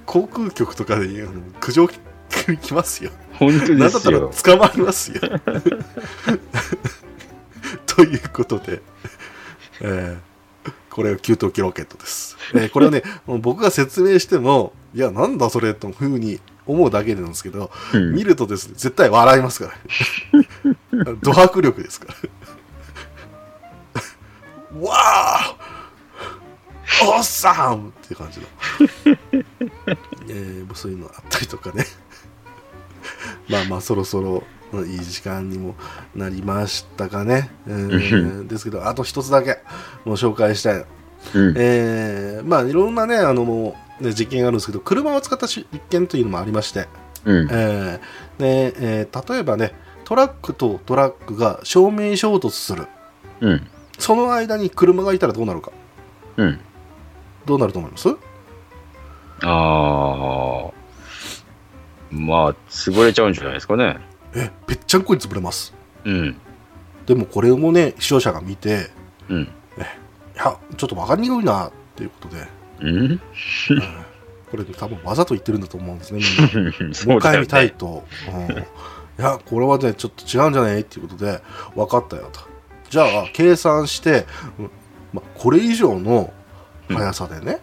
航空局とかであの苦情来ますよ。本当なんだったらですよ。捕まりますよ。ということで、えーこれが給湯器ロケットです、えーこれをね僕が説明してもいやなんだそれというふうに思うだけなんですけど、うん。見るとですね絶対笑いますから。ド迫力ですから。わあおっさんっていう感じの、えーそういうのあったりとかね。まあまあそろそろいい時間にもなりましたかね、えーですけどあと一つだけもう紹介したい。うん。えーまあいろんなねあのもうね実験があるんですけど車を使った実験というのもありまして、うん。えーでえー例えばねトラックとトラックが正面衝突する。うん。その間に車がいたらどうなるか。うん。どうなると思います？ああまあ潰れちゃうんじゃないですかねえぺっちゃんこに潰れます。うん。でもこれもね視聴者が見てうん。いやちょっと分かりにくいなっていうことで、うん？うん。これ多分わざと言ってるんだと思うんですねみんな。もう一回見たいね。と、うん、いやこれはねちょっと違うんじゃないっていうことで分かったよと。じゃあ計算して、うんまあ、これ以上の速さでね、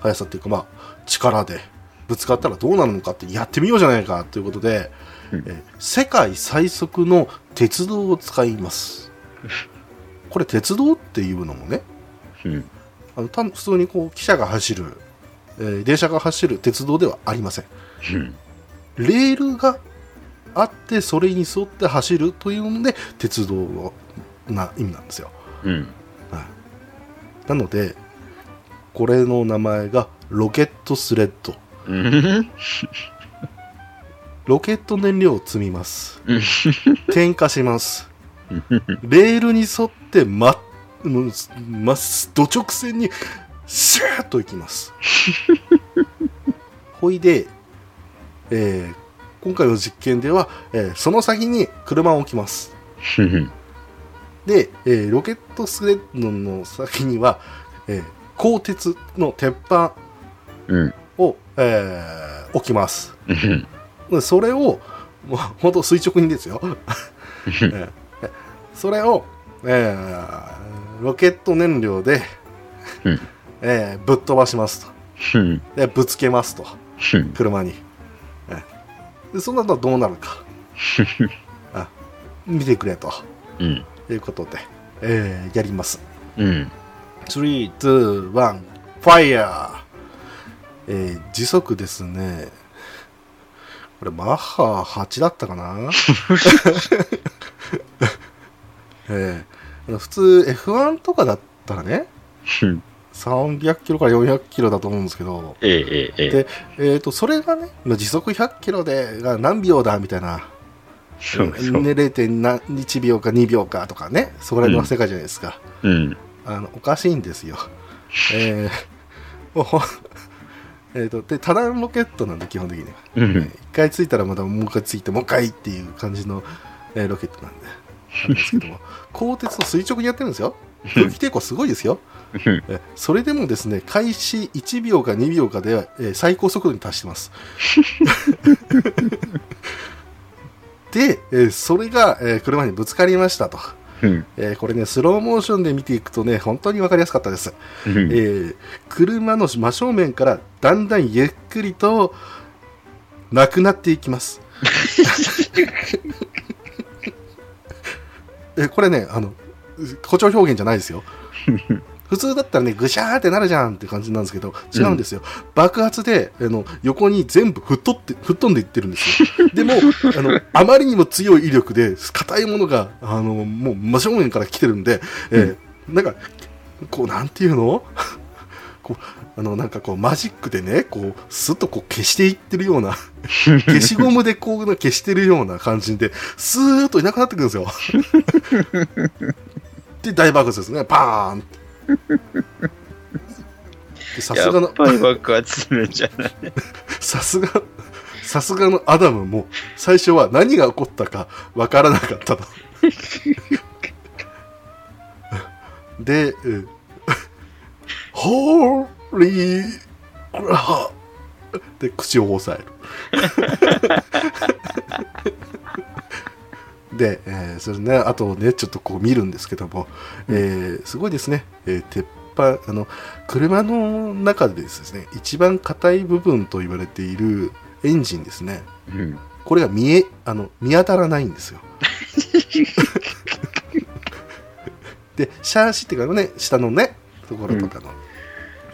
速さっていうかまあ力でぶつかったらどうなるのかってやってみようじゃないかということで、うんえ世界最速の鉄道を使いますこれ鉄道っていうのもねうん。あの単普通にこう汽車が走る、えー電車が走る鉄道ではありませんうん。レールがあってそれに沿って走るというので鉄道な意味なんですようん。なのでこれの名前がロケットスレッドうん。ロケット燃料を積みます。うん。点火します。レールに沿ってまうんまど直線にシューッと行きます。ほいで、えー今回の実験では、えーその先に車を置きます。うん。で、えーロケットスレッドの先には、えー鋼鉄の鉄板うん。を、えー置きますそれをもう本当垂直にですよ、えーそれを、えーロケット燃料で、うん。えーぶっ飛ばしますと。うん。でぶつけますと。うん。車に、えーでその後はどうなるか。あ見てくれと。うん。いうことで、えーやります。うん。3、2、1、ファイヤーえー時速ですね。これ、マッハ8だったかな？えー普通 F1 とかだったらね、うん。300キロから400キロだと思うんですけど、ええ、ええ、ええ。で、えー、とそれがね、まあ時速100キロでが何秒だみたいな、そうそう。ね、0.1秒か2秒かとかね、そこら辺の世界じゃないですか。うん。あのおかしいんですよ。えーえーとで多段ロケットなんで基本的には、うえーん。一回着いたらまたもう一回着いてもう一回っていう感じの、えーロケットなんで。なんですけども。鋼鉄を垂直にやってるんですよ。空気抵抗すごいですよ、うん。えーそれでもですね開始1秒か2秒かで、えー最高速度に達してます。で、えーそれが、えー車にぶつかりましたと、うん。えーこれねスローモーションで見ていくとね本当に分かりやすかったですうん。えー車の真正面からだんだんゆっくりとなくなっていきます。えこれねあの誇張表現じゃないですよ。普通だったらねぐしゃーってなるじゃんって感じなんですけど違うんですよ、爆発であの横に全部吹っ飛って吹っ飛んでいってるんですよ。でもあのあまりにも強い威力で硬いものがあのもう真正面から来てるんで、えーなんかこうなんていうの？こうあのなんかこうマジックでねこうスッとこう消していってるような 消しゴムでこう消してるような感じでスーッといなくなってくるんですよ。で大爆発ですね。パーンって。でさすがのやっぱり爆発するんじゃない？さすがさすがのアダムも最初は何が起こったかわからなかったと。で、うんホーリークラで口を押さえるで、えーそれねあとねちょっとこう見るんですけども、えーすごいですね、えー鉄板あの車の中でですね一番硬い部分と言われているエンジンですね。うん。これが見えあの見当たらないんですよ。でシャーシっていうかね下のねところとかの、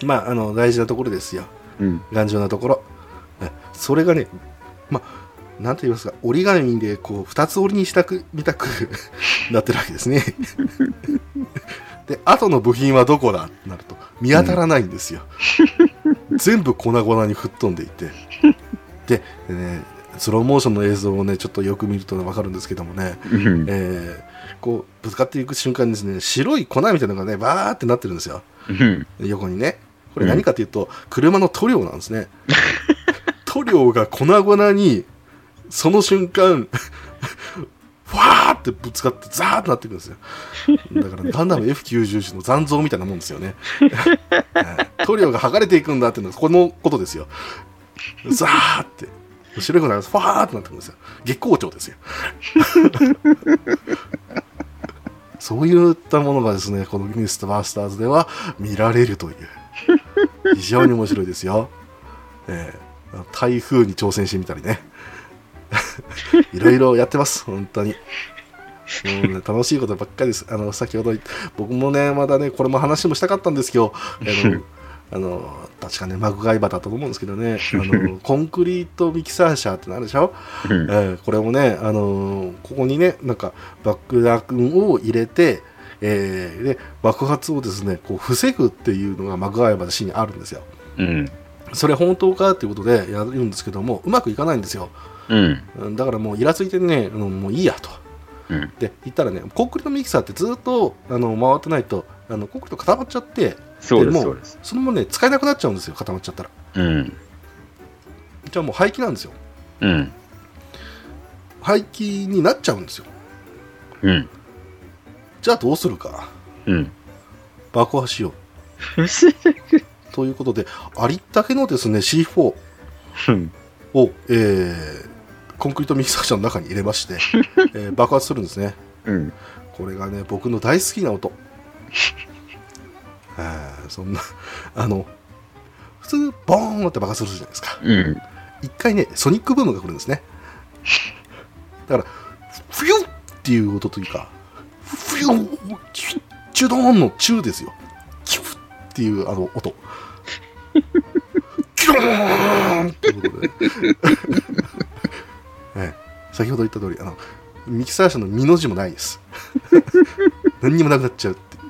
まああの大事なところですよ。うん。頑丈なところ。えそれがねまあなんて言いますか折り紙でこう二つ折りにしたくみたく なってるわけですね。で後の部品はどこだってなると見当たらないんですよ、全部粉々に吹っ飛んでいて。ででねスローモーションの映像をねちょっとよく見ると分かるんですけどもね、うん。えーこうぶつかっていく瞬間にですね白い粉みたいなのがねバーってなってるんですよ。うん。横にね。これ何かというと、車の塗料なんですね。塗料が粉々にその瞬間 ファーってぶつかってザーってなっていくんですよ。だからガンダム F91 の残像みたいなもんですよね。塗料が剥がれていくんだっていうのはこのことですよ。ザーって。白くなるファーってなってくるんですよ。月光町ですよ。そういったものがですねこのミストバスターズでは見られるという。非常に面白いですよ、えー台風に挑戦してみたりね。いろいろやってます本当にもうね、楽しいことばっかりです。あの、先ほど、僕もね、まだね、これも話もしたかったんですけど、あの、あの確かね、マグガイバだったと思うんですけどね、あの コンクリートミキサー車ってなるでしょ、うんえーこれもね、あのここにね、なんか爆弾を入れて、えーで爆発をですねこう防ぐっていうのがマグガイバのシーンにあるんですよ。うん。それ本当かっていうことでやるんですけども、うまくいかないんですよ。うん。うんだからもうイラついてね、あのもういいやと。うん。で言ったらね、コンクリートミキサーってずっとあの回ってないと、あのコンクリート固まっちゃって、そうです、そうです。そのままね、使えなくなっちゃうんですよ、固まっちゃったら。うん。じゃあもう廃棄なんですよ。うん。廃棄になっちゃうんですよ。うん。じゃあどうするか。うん。爆破しよう。ということで、ありったけのですね、C4 うん。を、えーコンクリートミキサー車の中に入れまして、えー爆発するんですね。うん。これがね、僕の大好きな音。そんな、あの、普通、ボーンって爆発するじゃないですか。うん。一回ね、ソニックブームが来るんですね。だから、フィュッっていう音というか、フィュッ、チュドーンのチューですよ。キュッっていうあの音。キューンってことで。ええ先ほど言った通り、あの、ミキサー車の身の字もないです。何にもなくなっちゃうっていう。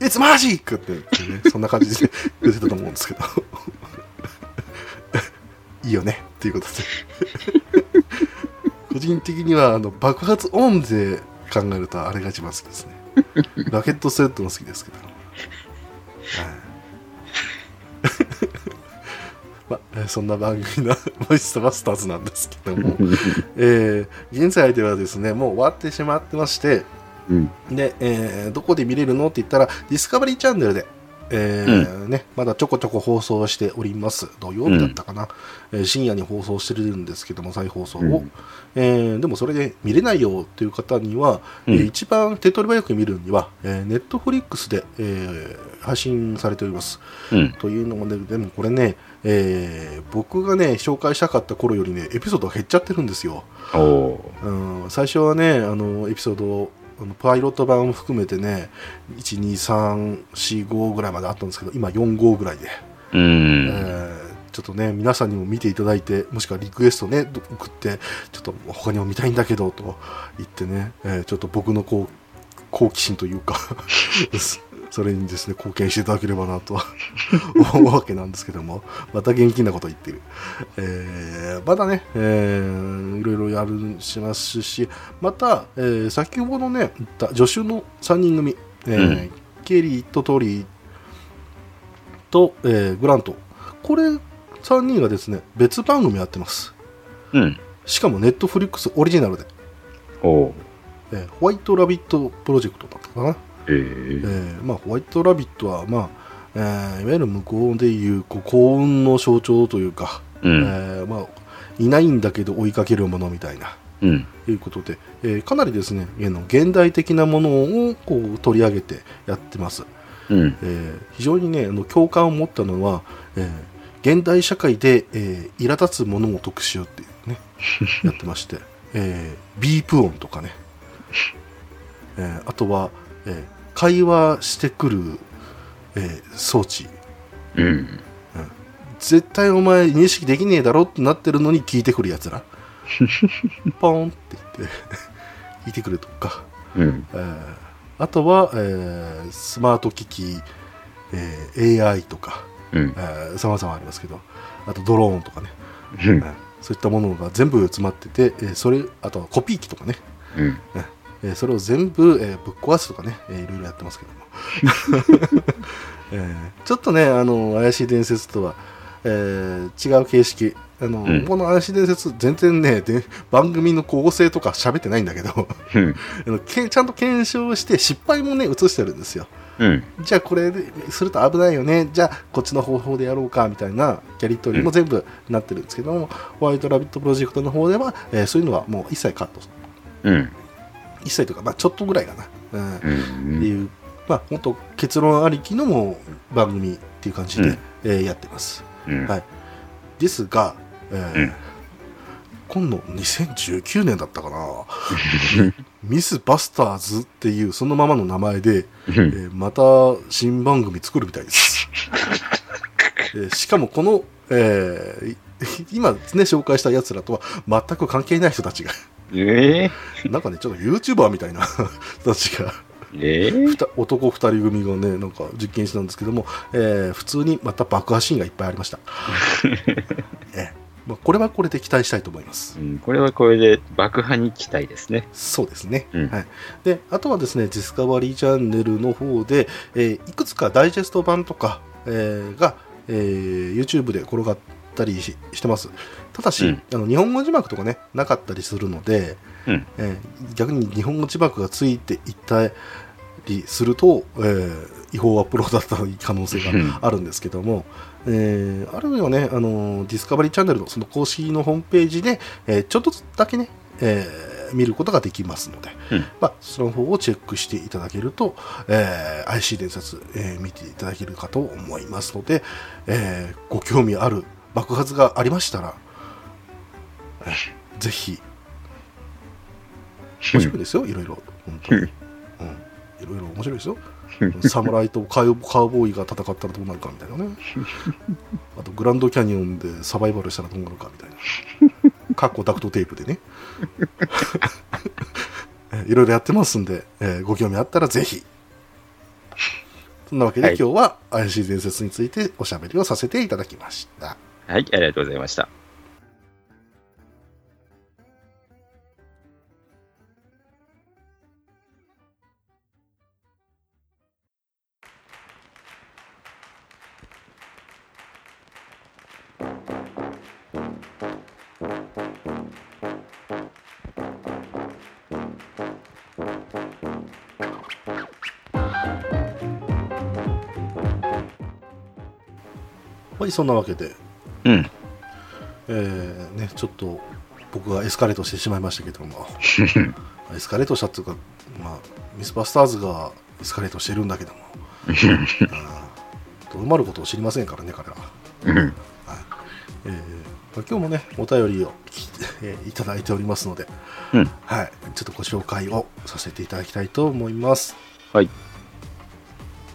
It's magic! ってね、そんな感じで 言ってたと思うんですけど。いいよねっていうことで個人的にはあの爆発音で考えるとあれが一番好きですねラケットセットも好きですけど、はいえーそんな番組の「モイストバスターズ」なんですけども、えー現在ではですねもう終わってしまってましてうん。で、えーどこで見れるのって言ったら、ディスカバリーチャンネルで、えーね、まだちょこちょこ放送しております。土曜日だったかな、えー深夜に放送してるんですけども、再放送を。うんえーでもそれで見れないよっていう方には、うんえー一番手っ取り早く見るには、えー、ネットフリックスで、えー配信されております。うん。というのもね、でもこれね、えー僕がね、紹介したかった頃よりね、エピソードが減っちゃってるんですよ。うん、最初はねあのエピソードあのパイロット版を含めてね12345ぐらいまであったんですけど今4号ぐらいで、ー。うん。えーちょっとね皆さんにも見ていただいてもしくはリクエストねど送ってちょっと他にも見たいんだけどと言ってね、えーちょっと僕のこう好奇心というか それにですね貢献していただければなとは 思うわけなんですけどもまた元気なこと言ってる、えーまだね、えーいろいろやるしますしまた、えー先ほどね言った助手の3人組、えーうん。ケリーとトリーと、えーグラント。これ3人がですね別番組やってます。うん。しかもネットフリックスオリジナルで、おおえーホワイトラビットプロジェクトだったかな、えー。えーまあ、ホワイトラビットは、まあえーいわゆる向こうでいうこう幸運の象徴というか、うん。えーまあ、いないんだけど追いかけるものみたいなうん。いうことで、えーかなりですね現代的なものをこう取り上げてやってます、うん。えー非常にねあの共感を持ったのは、えー現代社会で、えー苛立つものを特集っていうね やってまして、えービープ音とかね、えーあとは、えー会話してくる、えー装置。うん。絶対お前認識できねえだろってなってるのに聞いてくるやつら。ポンって言って聞いてくるとか、うん。えーあとは、えースマート機器、えー AI とか。うん。さまざまありますけど。あとドローンとかね、うん。うんそういったものが全部詰まってて、えーそれあとはコピー機とかね、うん。えーそれを全部、えーぶっ壊すとかね、えーいろいろやってますけども、えーちょっとねあの怪しい伝説とは、えー違う形式あの、うんこの怪しい伝説、全然ね、で番組の構成とか喋ってないんだけど、うん。あのけちゃんと検証して、失敗もね、映してるんですよ。うん。じゃあこれですると危ないよね、じゃあこっちの方法でやろうかみたいなやり取りも全部なってるんですけども、ホワイトラビットプロジェクトの方では、えーそういうのはもう一切カット。うん。一切とか、まあ、ちょっとぐらいかな。うんうってん。いう、まあ、本当結論ありきのもう番組っていう感じで、うんえーやってます。うん。はいですが、えーうん今度2019年だったかな ミスバスターズっていうそのままの名前で、えーまた新番組作るみたいです、えーしかもこの、えーい 今ね紹介したやつらとは全く関係ない人たちが。ええ なんかねちょっと YouTuber みたいな 人たちが。ええふた男2人組がねなんか実験したんですけども、えー普通にまた爆破シーンがいっぱいありました、えーまあ、これはこれで期待したいと思います。うんこれはこれで爆破に期待ですね。そうですね、うん。はい、であとはですねディスカバリーチャンネルの方で、えーいくつかダイジェスト版とか、えーが、えー YouTube で転がったりししてます。ただし、うん。あの日本語字幕とかねなかったりするので、うん。えー逆に日本語字幕がついていったりすると、えー違法アップロードだった可能性があるんですけども、えーあるいはね、あのディスカバリーチャンネルのその公式のホームページで、えーちょっとだけね、えー見ることができますので、うん。まあ、その方をチェックしていただけると、えー IC 伝説、えー見ていただけるかと思いますので、えーご興味ある爆発がありましたら、えーぜひ面白いですよ、いろいろ。本当に。うん。いろいろ面白いですよ。侍とカウカウボーイが戦ったらどうなるかみたいなね。あと、グランドキャニオンでサバイバルしたらどうなるかみたいな。カッコダクトテープでね。えいろいろやってますんで、えーご興味あったらぜひ。そんなわけで、はい今日は怪しい伝説についておしゃべりをさせていただきました。はい、ありがとうございました。はい、そんなわけで、うん。えーね、ちょっと僕がエスカレートしてしまいましたけども、エスカレートしたっていうか、まあ、ミスバスターズがエスカレートしてるんだけども、とどまることを知りませんからね、彼は。うん。えーまあ今日もね、お便りをき、えーいただいておりますので、うん。はい、ちょっとご紹介をさせていただきたいと思います。はい。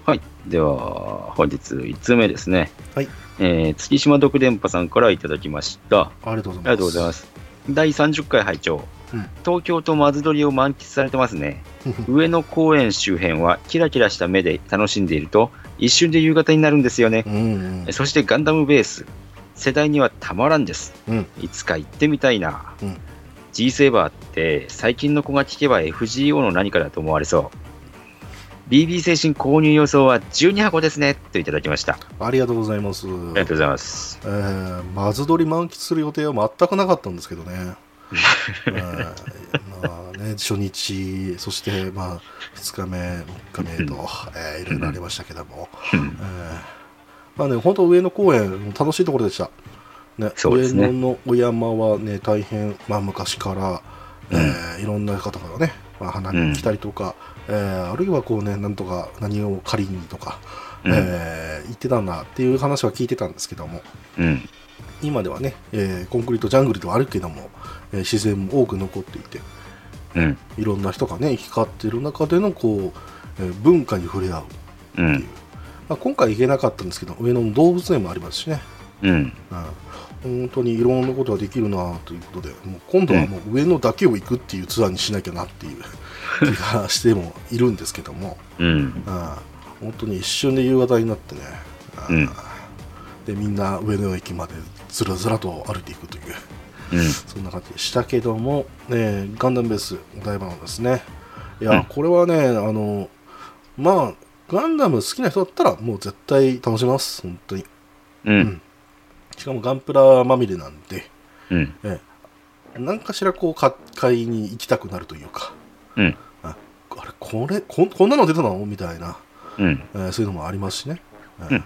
はい。では、本日1通目ですね。はい、えー、月島独電波さんからいただきました。あありがとうございます。第30回拝聴うん東京と松鳥を満喫されてますね。上野公園周辺はキラキラした目で楽しんでいると、一瞬で夕方になるんですよねう。んうんそしてガンダムベース、世代にはたまらんです。うんいつか行ってみたいな。うん G セーバーって最近の子が聞けば FGO の何かだと思われそう。BB 精神購入予想は12箱ですねといただきました。あありがとうございます。りがとうございます。えー、マズドリ満喫する予定は全くなかったんですけどね。えーまあね、初日、そして、まあ、2日目、3日目と、えーいろいろありましたけども、えーまあね、本当、上野公園、楽しいところでした。ね、そうですね上野のお山はね、大変、まあ、昔から、えーいろんな方からね、まあ、花に来たりとか、えーあるいはこうね、なんとか何を借りにとか、うんえー言ってたんだっていう話は聞いてたんですけども、うん。今ではね、えーコンクリートジャングルではあるけども、えー自然も多く残っていてうん。いろんな人がね行き交っている中でのこう、えー文化に触れ合うっていう、うん。まあ、今回行けなかったんですけど上野の動物園もありますしね、うん。うん、本当にいろんなことができるなということでもう今度はもう上野だけを行くっていうツアーにしなきゃなっていう気がしてもいるんですけども、うん。うん、本当に一瞬で夕方になってね、うんうん。でみんな上野駅までずらずらと歩いていくという。うん。そんな感じでしたけども、えーガンダムベースお台場のですね。いや、うん。これはねあのまあガンダム好きな人だったらもう絶対楽しめます。本当に。うん。しかもガンプラまみれなんで、うん。ええ、何かしらこうか買いに行きたくなるというかうん。ああれこれこんこんなの出たの？みたいな、うん。えーそういうのもありますしね、ええうん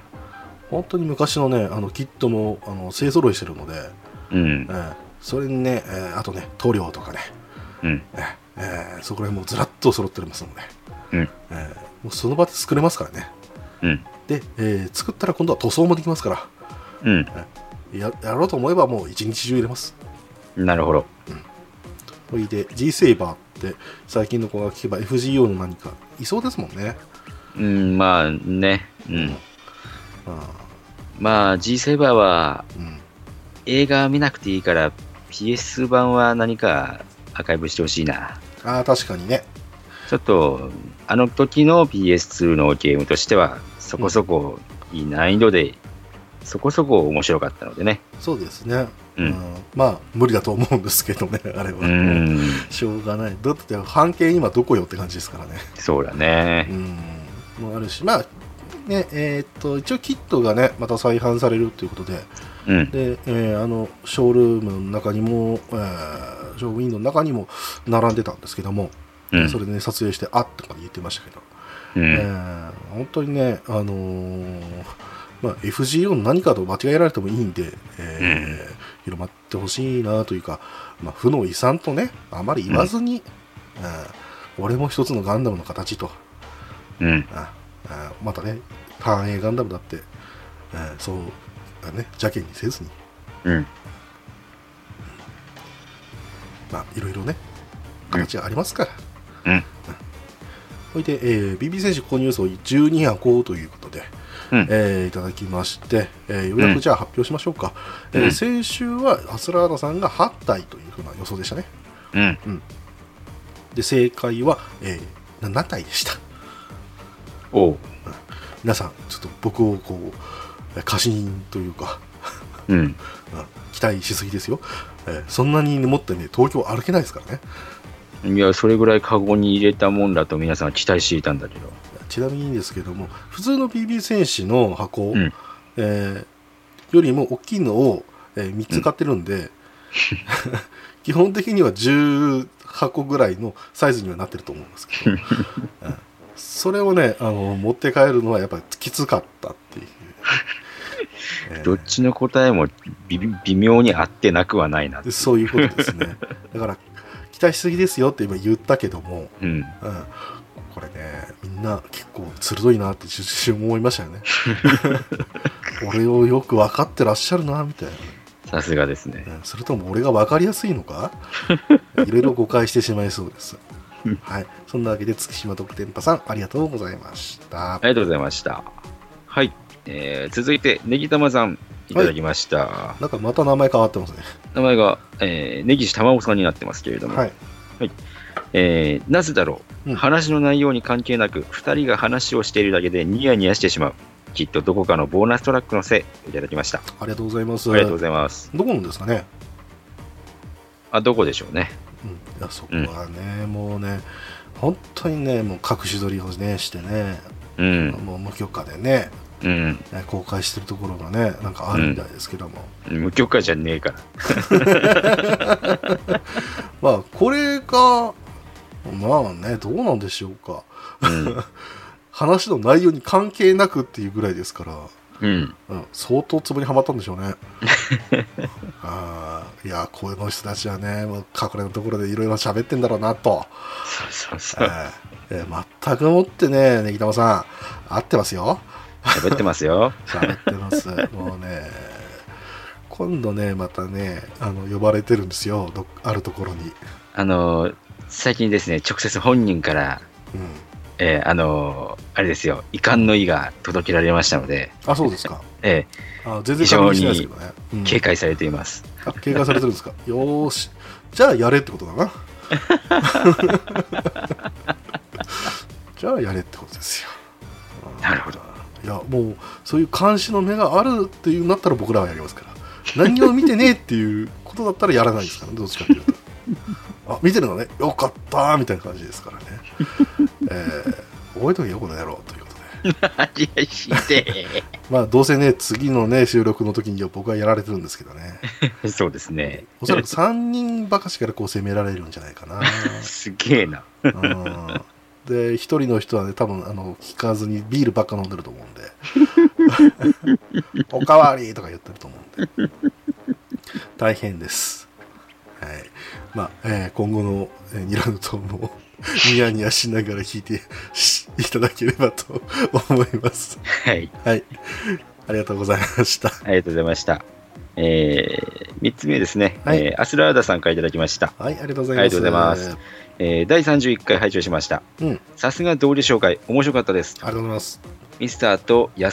本当に昔のねあのキットもあの勢ぞろいしてるので、うんえ。えそれにね、えーあとね塗料とかね、うん。えええーそこら辺もずらっと揃っておりますので、うん。ええもうその場で作れますからねうん。で、えー作ったら今度は塗装もできますからうん。ややろうと思えばもう一日中入れますなるほど。ほいで G セイバーって最近の子が聞けば FGO の何かいそうですもんねうん、まあね。うん。あまあ G セーバーはーうん映画見なくていいから PS 版は何かアーカイブしてほしいな。あー確かにねちょっと、あの時の PS2 のゲームとしては、そこそこいい難易度で、そこそこ面白かったのでね。そうですね、うん。まあ無理だと思うんですけどね あれは、うん、しょうがない。だって半径今どこよって感じですからね。そうだうね。ん。もあるし。まあねえーっと一応キットがねまた再販されるということで。うん、で、えーあのショールームの中にも、えーショーウィンドウの中にも並んでたんですけども、うん。それで、ね、撮影してあっとか言ってましたけど、うん、えー本当にね、あのーまあ、FGO の何かと間違えられてもいいんで、えー広まってほしいなというか、まあ、負の遺産とねあまり言わずに、えー俺も一つのガンダムの形と、うん、ああまたね単影ガンダムだって、えーそうあね邪険にせずに。うん、まあいろいろね形がありますから、うん、ほいで、えー、BB 選手購入層12箱ということで、うん。えーいただきまして、えーようやくじゃあ発表しましょうか、えーうん先週はアスラーダさんが8体というふうな予想でしたね。うん。で正解は、えー7体でした。おう。皆さんちょっと僕をこう過信というか、うん。うん。期待しすぎですよ、えーそんなに持ってね東京歩けないですからね。いや、それぐらいカゴに入れたもんだと皆さん期待していたんだけど。ちなみにですけども普通の BB 戦士の箱、うん。えーよりも大きいのを、え3つ買ってるんで、基本的には10箱ぐらいのサイズにはなってると思うんですけど、うん。それをねあの持って帰るのはやっぱりきつかったっていう、えー。どっちの答えも微微妙に合ってなくはないな。そういうことですね。だから期待しすぎですよって今言ったけども、うん。うん、これねみんな結構鋭いなって一瞬思いましたよね。俺をよく分かってらっしゃるなみたいな。さすがですね。うんそれとも俺が分かりやすいのか？いろいろ誤解してしまいそうです。はい。そんなわけで月島特典パさんありがとうございました。ありがとうございました。はい。えー、続いて、ネギタマさん、いただきました。なんかまた名前変わってますね。名前が、えー、ネギシ玉緒さんになってますけれども、はいえーなぜだろう、うん話の内容に関係なく、2人が話をしているだけでニヤニヤしてしまう。きっとどこかのボーナストラックのせい、いただきました。ありがとうございますありがとうございます。どこのですかね？あ、どこでしょうね。うん、いやそこはね、もうね本当にねもう隠し撮りをねしてね、うん。もう無許可でねうん。ね公開してるところがねなんかあるみたいですけども、無許可じゃねえから。まあこれがまあねどうなんでしょうかうん。話の内容に関係なくっていうぐらいですから、うん。うん、相当ツボにはまったんでしょうね あーいやこの人たちはねもう隠れのところでいろいろ喋ってんだろうなと、そうそうそう。えーえー全くもってねねぎたまさん合ってますよ喋ってますよ。喋ってます もうね今度ねまたねあの呼ばれてるんですよどあるところに、あのー最近ですね、直接本人から、うん、えーあのーあれですよ、遺憾の意が届けられましたので、あそうですか。えあ全然ね、うん。ー警戒されています。あ警戒されてるんですか。よーし。じゃあやれってことだな。じゃあやれってことですよ。なるほど。いやもうそういう監視の目があるっていうんだったら僕らはやりますから。何を見てねえっていうことだったらやらないですからねどっちかっていうとあ見てるのねよかったーみたいな感じですからね、えー覚えとけよこの野郎ということで まあ、どうせね、次のね、収録の時には僕はやられてるんですけどね。え。そうですね。おそらく3人ばかしからこう攻められるんじゃないかな。すげえな。うんで、一人の人はね、多分、あの、聞かずにビールばっか飲んでると思うんで、おかわりとか言ってると思うんで、大変です。はい。まあ、えー今後の、えーニラのトーンも、ニヤニヤしながら聞いてしいただければと思います。はい。はい。ありがとうございました。ありがとうございました。えー、3つ目ですね。はいえーアスラーダさんからいただきました。はい、ありがとうございます。ありがとうございます。えー第31回拝聴しました。うん、さすがどうでしょうかい面白かったです。ありがとうございます。ミスターとヤ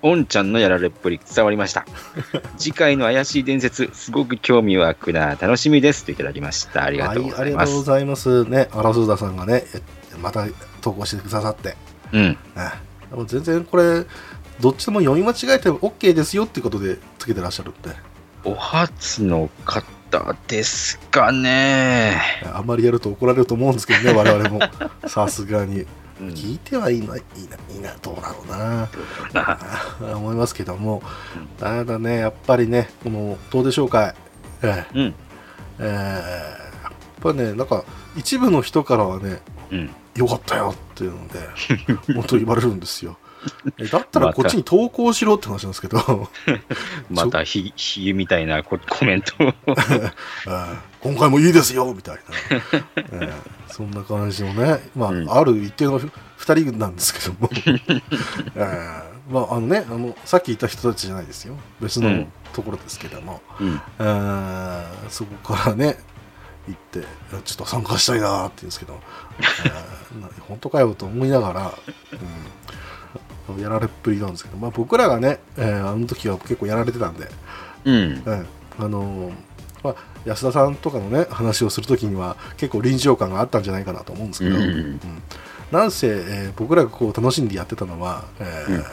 スオンちゃんのやられっぷり伝わりました。次回の怪しい伝説、すごく興味湧くな、楽しみですといただきました。ありがとうございはい、あます。りがとうございます。ね、アラスーダさんがね、えまた投稿してくださって、うん。ねでも全然これ、どっちでも読み間違えても OK ですよっていうことでつけてらっしゃるんで、お初の方ですかね。あんまりやると怒られると思うんですけどね、我々も。さすがに。うん聞いてはいいな、いいな、いいな、どうだろうな。あ 思いますけども、ただね、やっぱりね、この、どうでしょうか、えん。えーやっぱね、なんか、一部の人からはね、うん。よかったよっていうので、本当に言われるんですよ。えだったらこっちに投稿しろって話なんですけど、またひ、ひげみたいなココメント。を。えー今回もいいですよみたいな、えーそんな感じのね、まあ、うん。ある一定の2人なんですけども、えーまああのねあの、さっき言った人たちじゃないですよ、別のうんところですけども、うん。えーそこからね、行って、ちょっと参加したいなって言うんですけど、えーな本当かよと思いながら、うん、やられっぷりなんですけど、まあ、僕らがね、えーあの時は結構やられてたんで、うん。ええあのーまあ、安田さんとかのね話をするときには結構臨場感があったんじゃないかなと思うんですけど、うんうんなんせ、えー僕らがこう楽しんでやってたのは、えーうん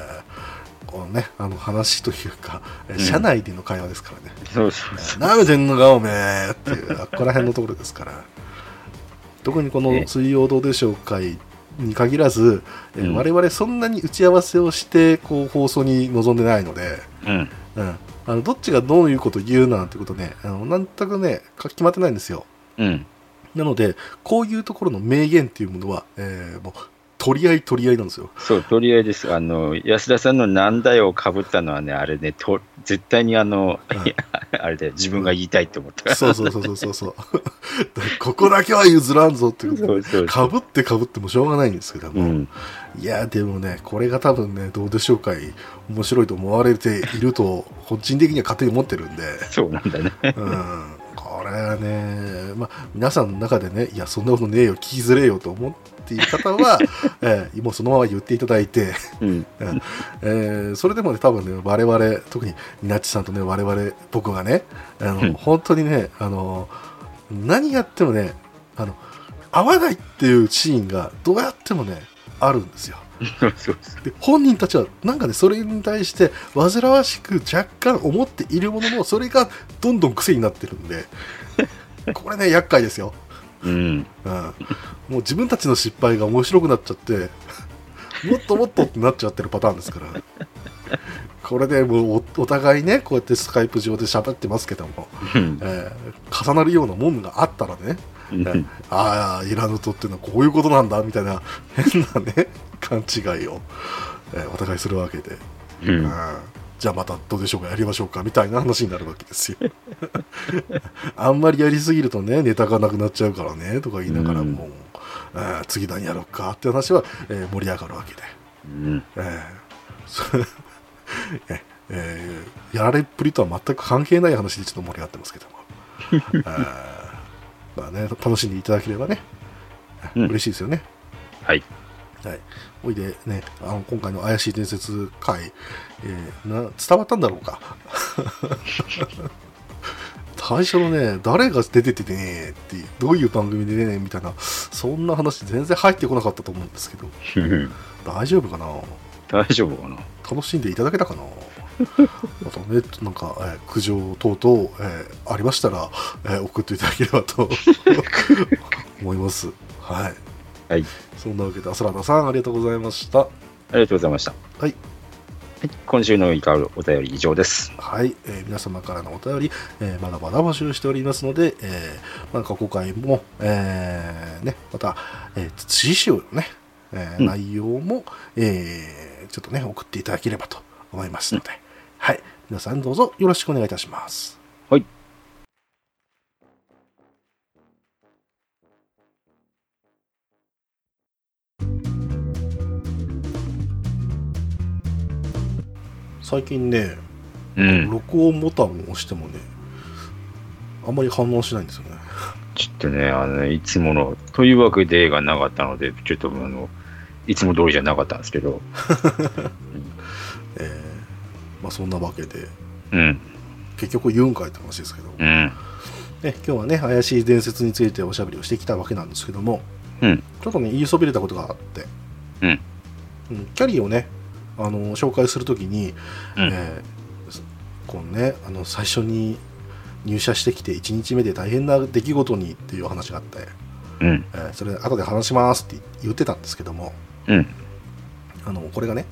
このね、あの話というか、えん社内での会話ですからね。そうそうそう。なめてんのかおめえっていう、あっこら辺のところですから。特にこのえ水曜どうでしょう会に限らず、えーうん我々そんなに打ち合わせをしてこう放送に臨んでないので、うん。うん、あのどっちがどういうことを言うなんてことね、あのなんとかね、か決まってないんですよ。うん。なので、こういうところの名言っていうものは、えーもう取り合い取り合いなんですよ。そう、とりあえずです。あの、安田さんのなんだよをかぶったのはね、あれね、と絶対にあの、うんいや あれで自分が言いたいって思った。そうそうそうそうそう そう。ここだけは譲らんぞっていうことそうそうかぶってかぶってもしょうがないんですけども、うん。いやでもねこれが多分ねどうでしょうかい面白いと思われていると個人的には勝手に思ってるんで、そうなんだね。うん、これはね、まあ、皆さんの中でねいやそんなことねえよ聞きづれえよと思っている方は、えーもうそのまま言っていただいて、うん。えーそれでもね多分ね我々特にニナッチさんとね我々僕がねあの、うん本当にねあの何やってもねあの合わないっていうシーンがどうやってもねあるんですよ。で本人たちはなんかねそれに対して煩わしく若干思っているもののそれがどんどん癖になってるんでこれね厄介ですよ、うん。うん、もう自分たちの失敗が面白くなっちゃって もっともっとってなっちゃってるパターンですから。これでもうおお互いねこうやってスカイプ上で喋ってますけども、うん。えー重なるようなもんがあったらね、うん。ああイラヌトっていうのはこういうことなんだみたいな変なね勘違いを、えーお互いするわけで、うん。うんじゃあまたどうでしょうかやりましょうかみたいな話になるわけですよ あんまりやりすぎるとねネタがなくなっちゃうからねとか言いながらも、えー次何やろうかって話は、えー盛り上がるわけで、うん。えーそ ええーやられっぷりとは全く関係ない話でちょっと盛り上がってますけども、えーまあね、楽しんでいただければね、うん嬉しいですよね。はい。はい、おいでね、あの今回の怪しい伝説会、えーな伝わったんだろうか。最初のね、誰が出ててねっていう、どういう番組でねみたいな、そんな話全然入ってこなかったと思うんですけど、う ん大丈夫かな？大丈夫かな？楽しんでいただけたかな？あとね、なんか、えー苦情等々、えーありましたら、えー送っていただければと思います。はい。はい。そんなわけで、アスラーダさん、ありがとうございました。ありがとうございました。はい。はい、今週のいかるお便り以上です。はい、えー皆様からのお便り、えーまだまだ募集しておりますので、えーまあ、過去回も、えーね、また、えー、次週のね、えーうん。内容も、えーちょっとね、送っていただければと思いますので、はい、皆さんどうぞよろしくお願いいたします。最近ね、うん。録音ボタンを押してもね、あんまり反応しないんですよね。ちょっとね、あの、いつもの、というわけでがなかったので、ちょっとあの、いつも通りじゃなかったんですけど、えーまあ、そんなわけで、うん、結局言うんかいって話ですけど、うん、ね、今日はね怪しい伝説についておしゃべりをしてきたわけなんですけどもうん、ちょっとね言いそびれたことがあって、うん。うんキャリーをねあの紹介するときに、うん。えーこのねあの最初に入社してきて1日目で大変な出来事にっていう話があって、うん、えーそれ後で話しますって言ってたんですけどもうん、あのこれがね、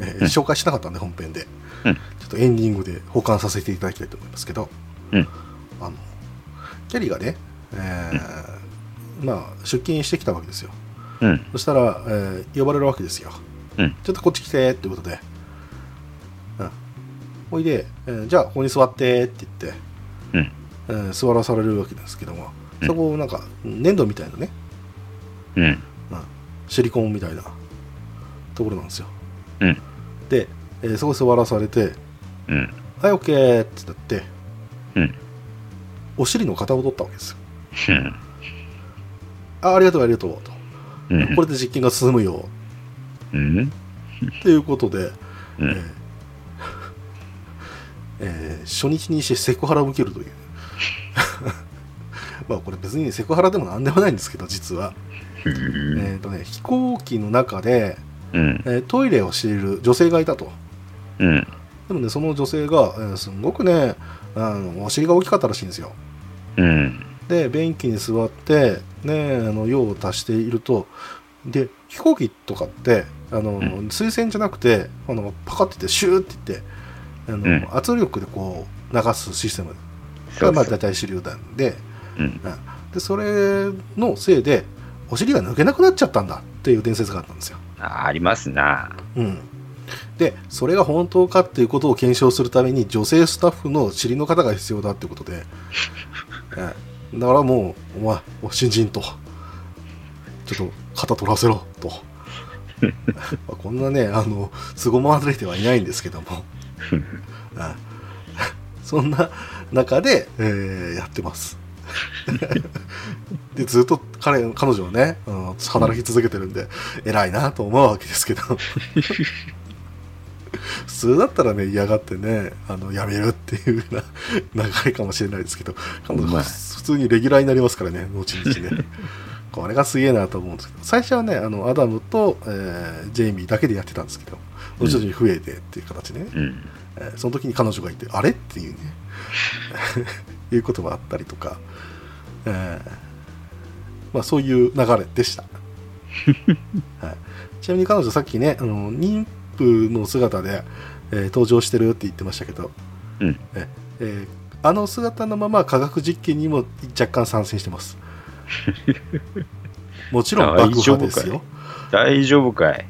えーうん。紹介しなかったんで本編で、うん。ちょっとエンディングで保管させていただきたいと思いますけど、うん。あのキャリーがね、えーまあ、出勤してきたわけですよ。うん、そしたら、えー呼ばれるわけですよ、うん。ちょっとこっち来てってことで、うん、ほいで、えーじゃあここに座ってって言って、うん。えー座らされるわけですけども、うん。そこなんか粘土みたいなね。うん、シリコンみたいな。ところなんですよ。うん、で、えーそこ座らされて。うん、「はい OK」ってなって。うん、お尻の型を取ったわけですよ。うん、あありがとうありがとうと。うん、これで実験が進むようん、っていうことで、うん。えー えー初日にしてセクハラを受けるという。まあこれ別にセクハラでもなんでもないんですけど実は、うん、えーとね、飛行機の中で、うん、えートイレをしている女性がいたと。うん、でもねその女性が、えーすごくねあのお尻が大きかったらしいんですよ。うん、で便器に座ってねあの用を足していると。で飛行機とかってあの、うん。水栓じゃなくてあのパカっていってシューっていってあの、うん。圧力でこう流すシステム。がまあ大体手榴弾でうん、でそれのせいでお尻が抜けなくなっちゃったんだっていう伝説があったんですよ。あありますな。うん、でそれが本当かっていうことを検証するために女性スタッフの尻の方が必要だっていうことで、ええ。だからもうお前お新人とちょっと肩取らせろこんなねあの凄まれてはいないんですけども。ええそんな中で、えーやってます。でずっと彼彼女はね、うん働き続けてるんで偉いなと思うわけですけど。普通だったらね嫌がってねあの辞めるっていうような流れかもしれないですけど。彼女まあ。普通にレギュラーになりますからね後々ねこれがすげえなと思うんですけど最初はねあのアダムと、えージェイミーだけでやってたんですけど徐々に増えてっていう形でね、うん、えーその時に彼女がいてあれ？っていうね。いうこともあったりとか、えーまあ、そういう流れでした、はい、ちなみに彼女さっきねあの妊婦の姿で、えー登場してるって言ってましたけど、うん。ええーあの姿のまま科学実験にも若干参戦してます もちろん爆破ですよ。大丈夫かい？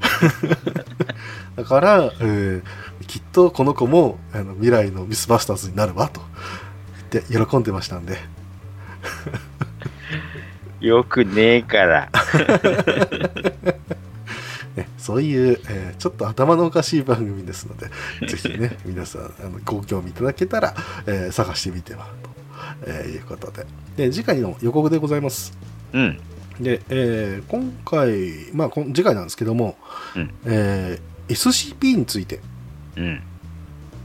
だから、えーきっとこの子もあの未来のミスバスターズになるわと。言って喜んでましたんで、よくねえから。ね、そういう、えーちょっと頭のおかしい番組ですのでぜひね皆さんあのご興味いただけたら、えー探してみてはと、えーいうことで。で次回の予告でございます。うん、で、えー今回、まあ、次回なんですけども、うん。えー SCP について。うん。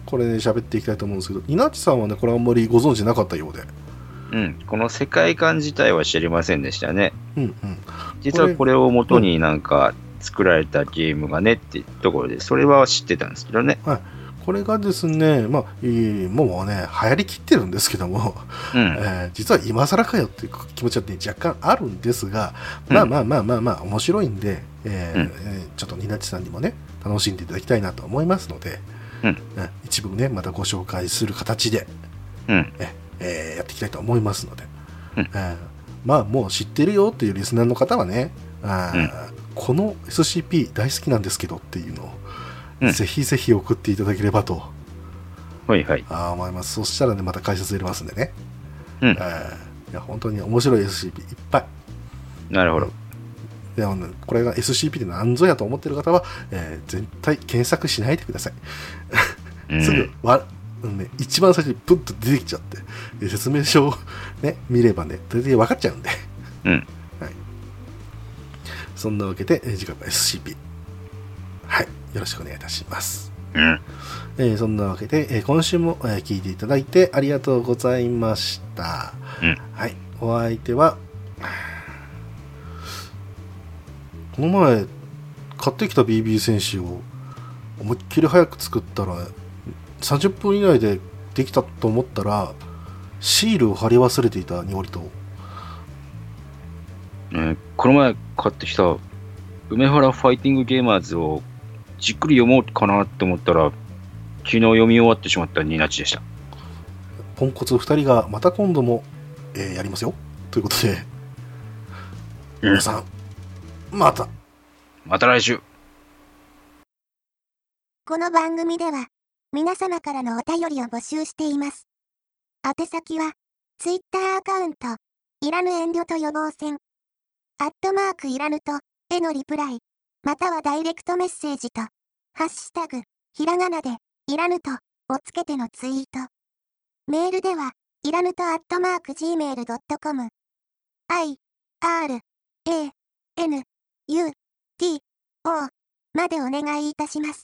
これね喋っていきたいと思うんですけど稲地さんはねこれあんまりご存知なかったようで。うん、この世界観自体は知りませんでしたね。うんうん。実はこれを元になんか作られたゲームがねってところで、それは知ってたんですけどね。これがですね、まあ、いいもうね、流行りきってるんですけども、うん、えー実は今更かよっていう気持ちは、ね、若干あるんですが、まあまあまあまあまあ、面白いんで、えーうん。えーちょっとニナッチさんにもね楽しんでいただきたいなと思いますので、うん。一部ねまたご紹介する形で、うん。ええーやっていきたいと思いますので、うん。えーまあもう知ってるよっていうリスナーの方はねあー、この SCP 大好きなんですけどっていうのを、うんぜひぜひ送っていただければとはいはい。あー思いますそしたらねまた解説入れますんでね、うんえーいや本当に面白い SCP いっぱいなるほど。でもねこれが SCP って何ぞやと思ってる方は、えー絶対検索しないでください。うんすぐわ、うんね、一番最初にプッと出てきちゃって、で説明書を、ね、見ればね、大体分かっちゃうんで。うん。はい。そんなわけで、えー次回は SCP。はい。よろしくお願いいたします。うん。えーそんなわけで、えー今週も、えー聞いていただいてありがとうございました。うん。はい。お相手は、この前、買ってきた BB 戦士を思いっきり早く作ったら、30分以内でできたと思ったら、シールを貼り忘れていたニオリと、えーこの前買ってきた梅原ファイティングゲーマーズをじっくり読もうかなって思ったら、昨日読み終わってしまったニナチでした。ポンコツ2人がまた今度も、えーやりますよ。ということで、うん皆さん、また。また来週この番組では、皆様からのお便りを募集しています。宛先は、ツイッターアカウント、いらぬ遠慮と予防線、アットマークいらぬと、へのリプライ、またはダイレクトメッセージと、ハッシュタグ、ひらがなで、いらぬと、をつけてのツイート。メールでは、いらぬとアットマーク gmail.com、i, r, a, n, u, t, o までお願いいたします。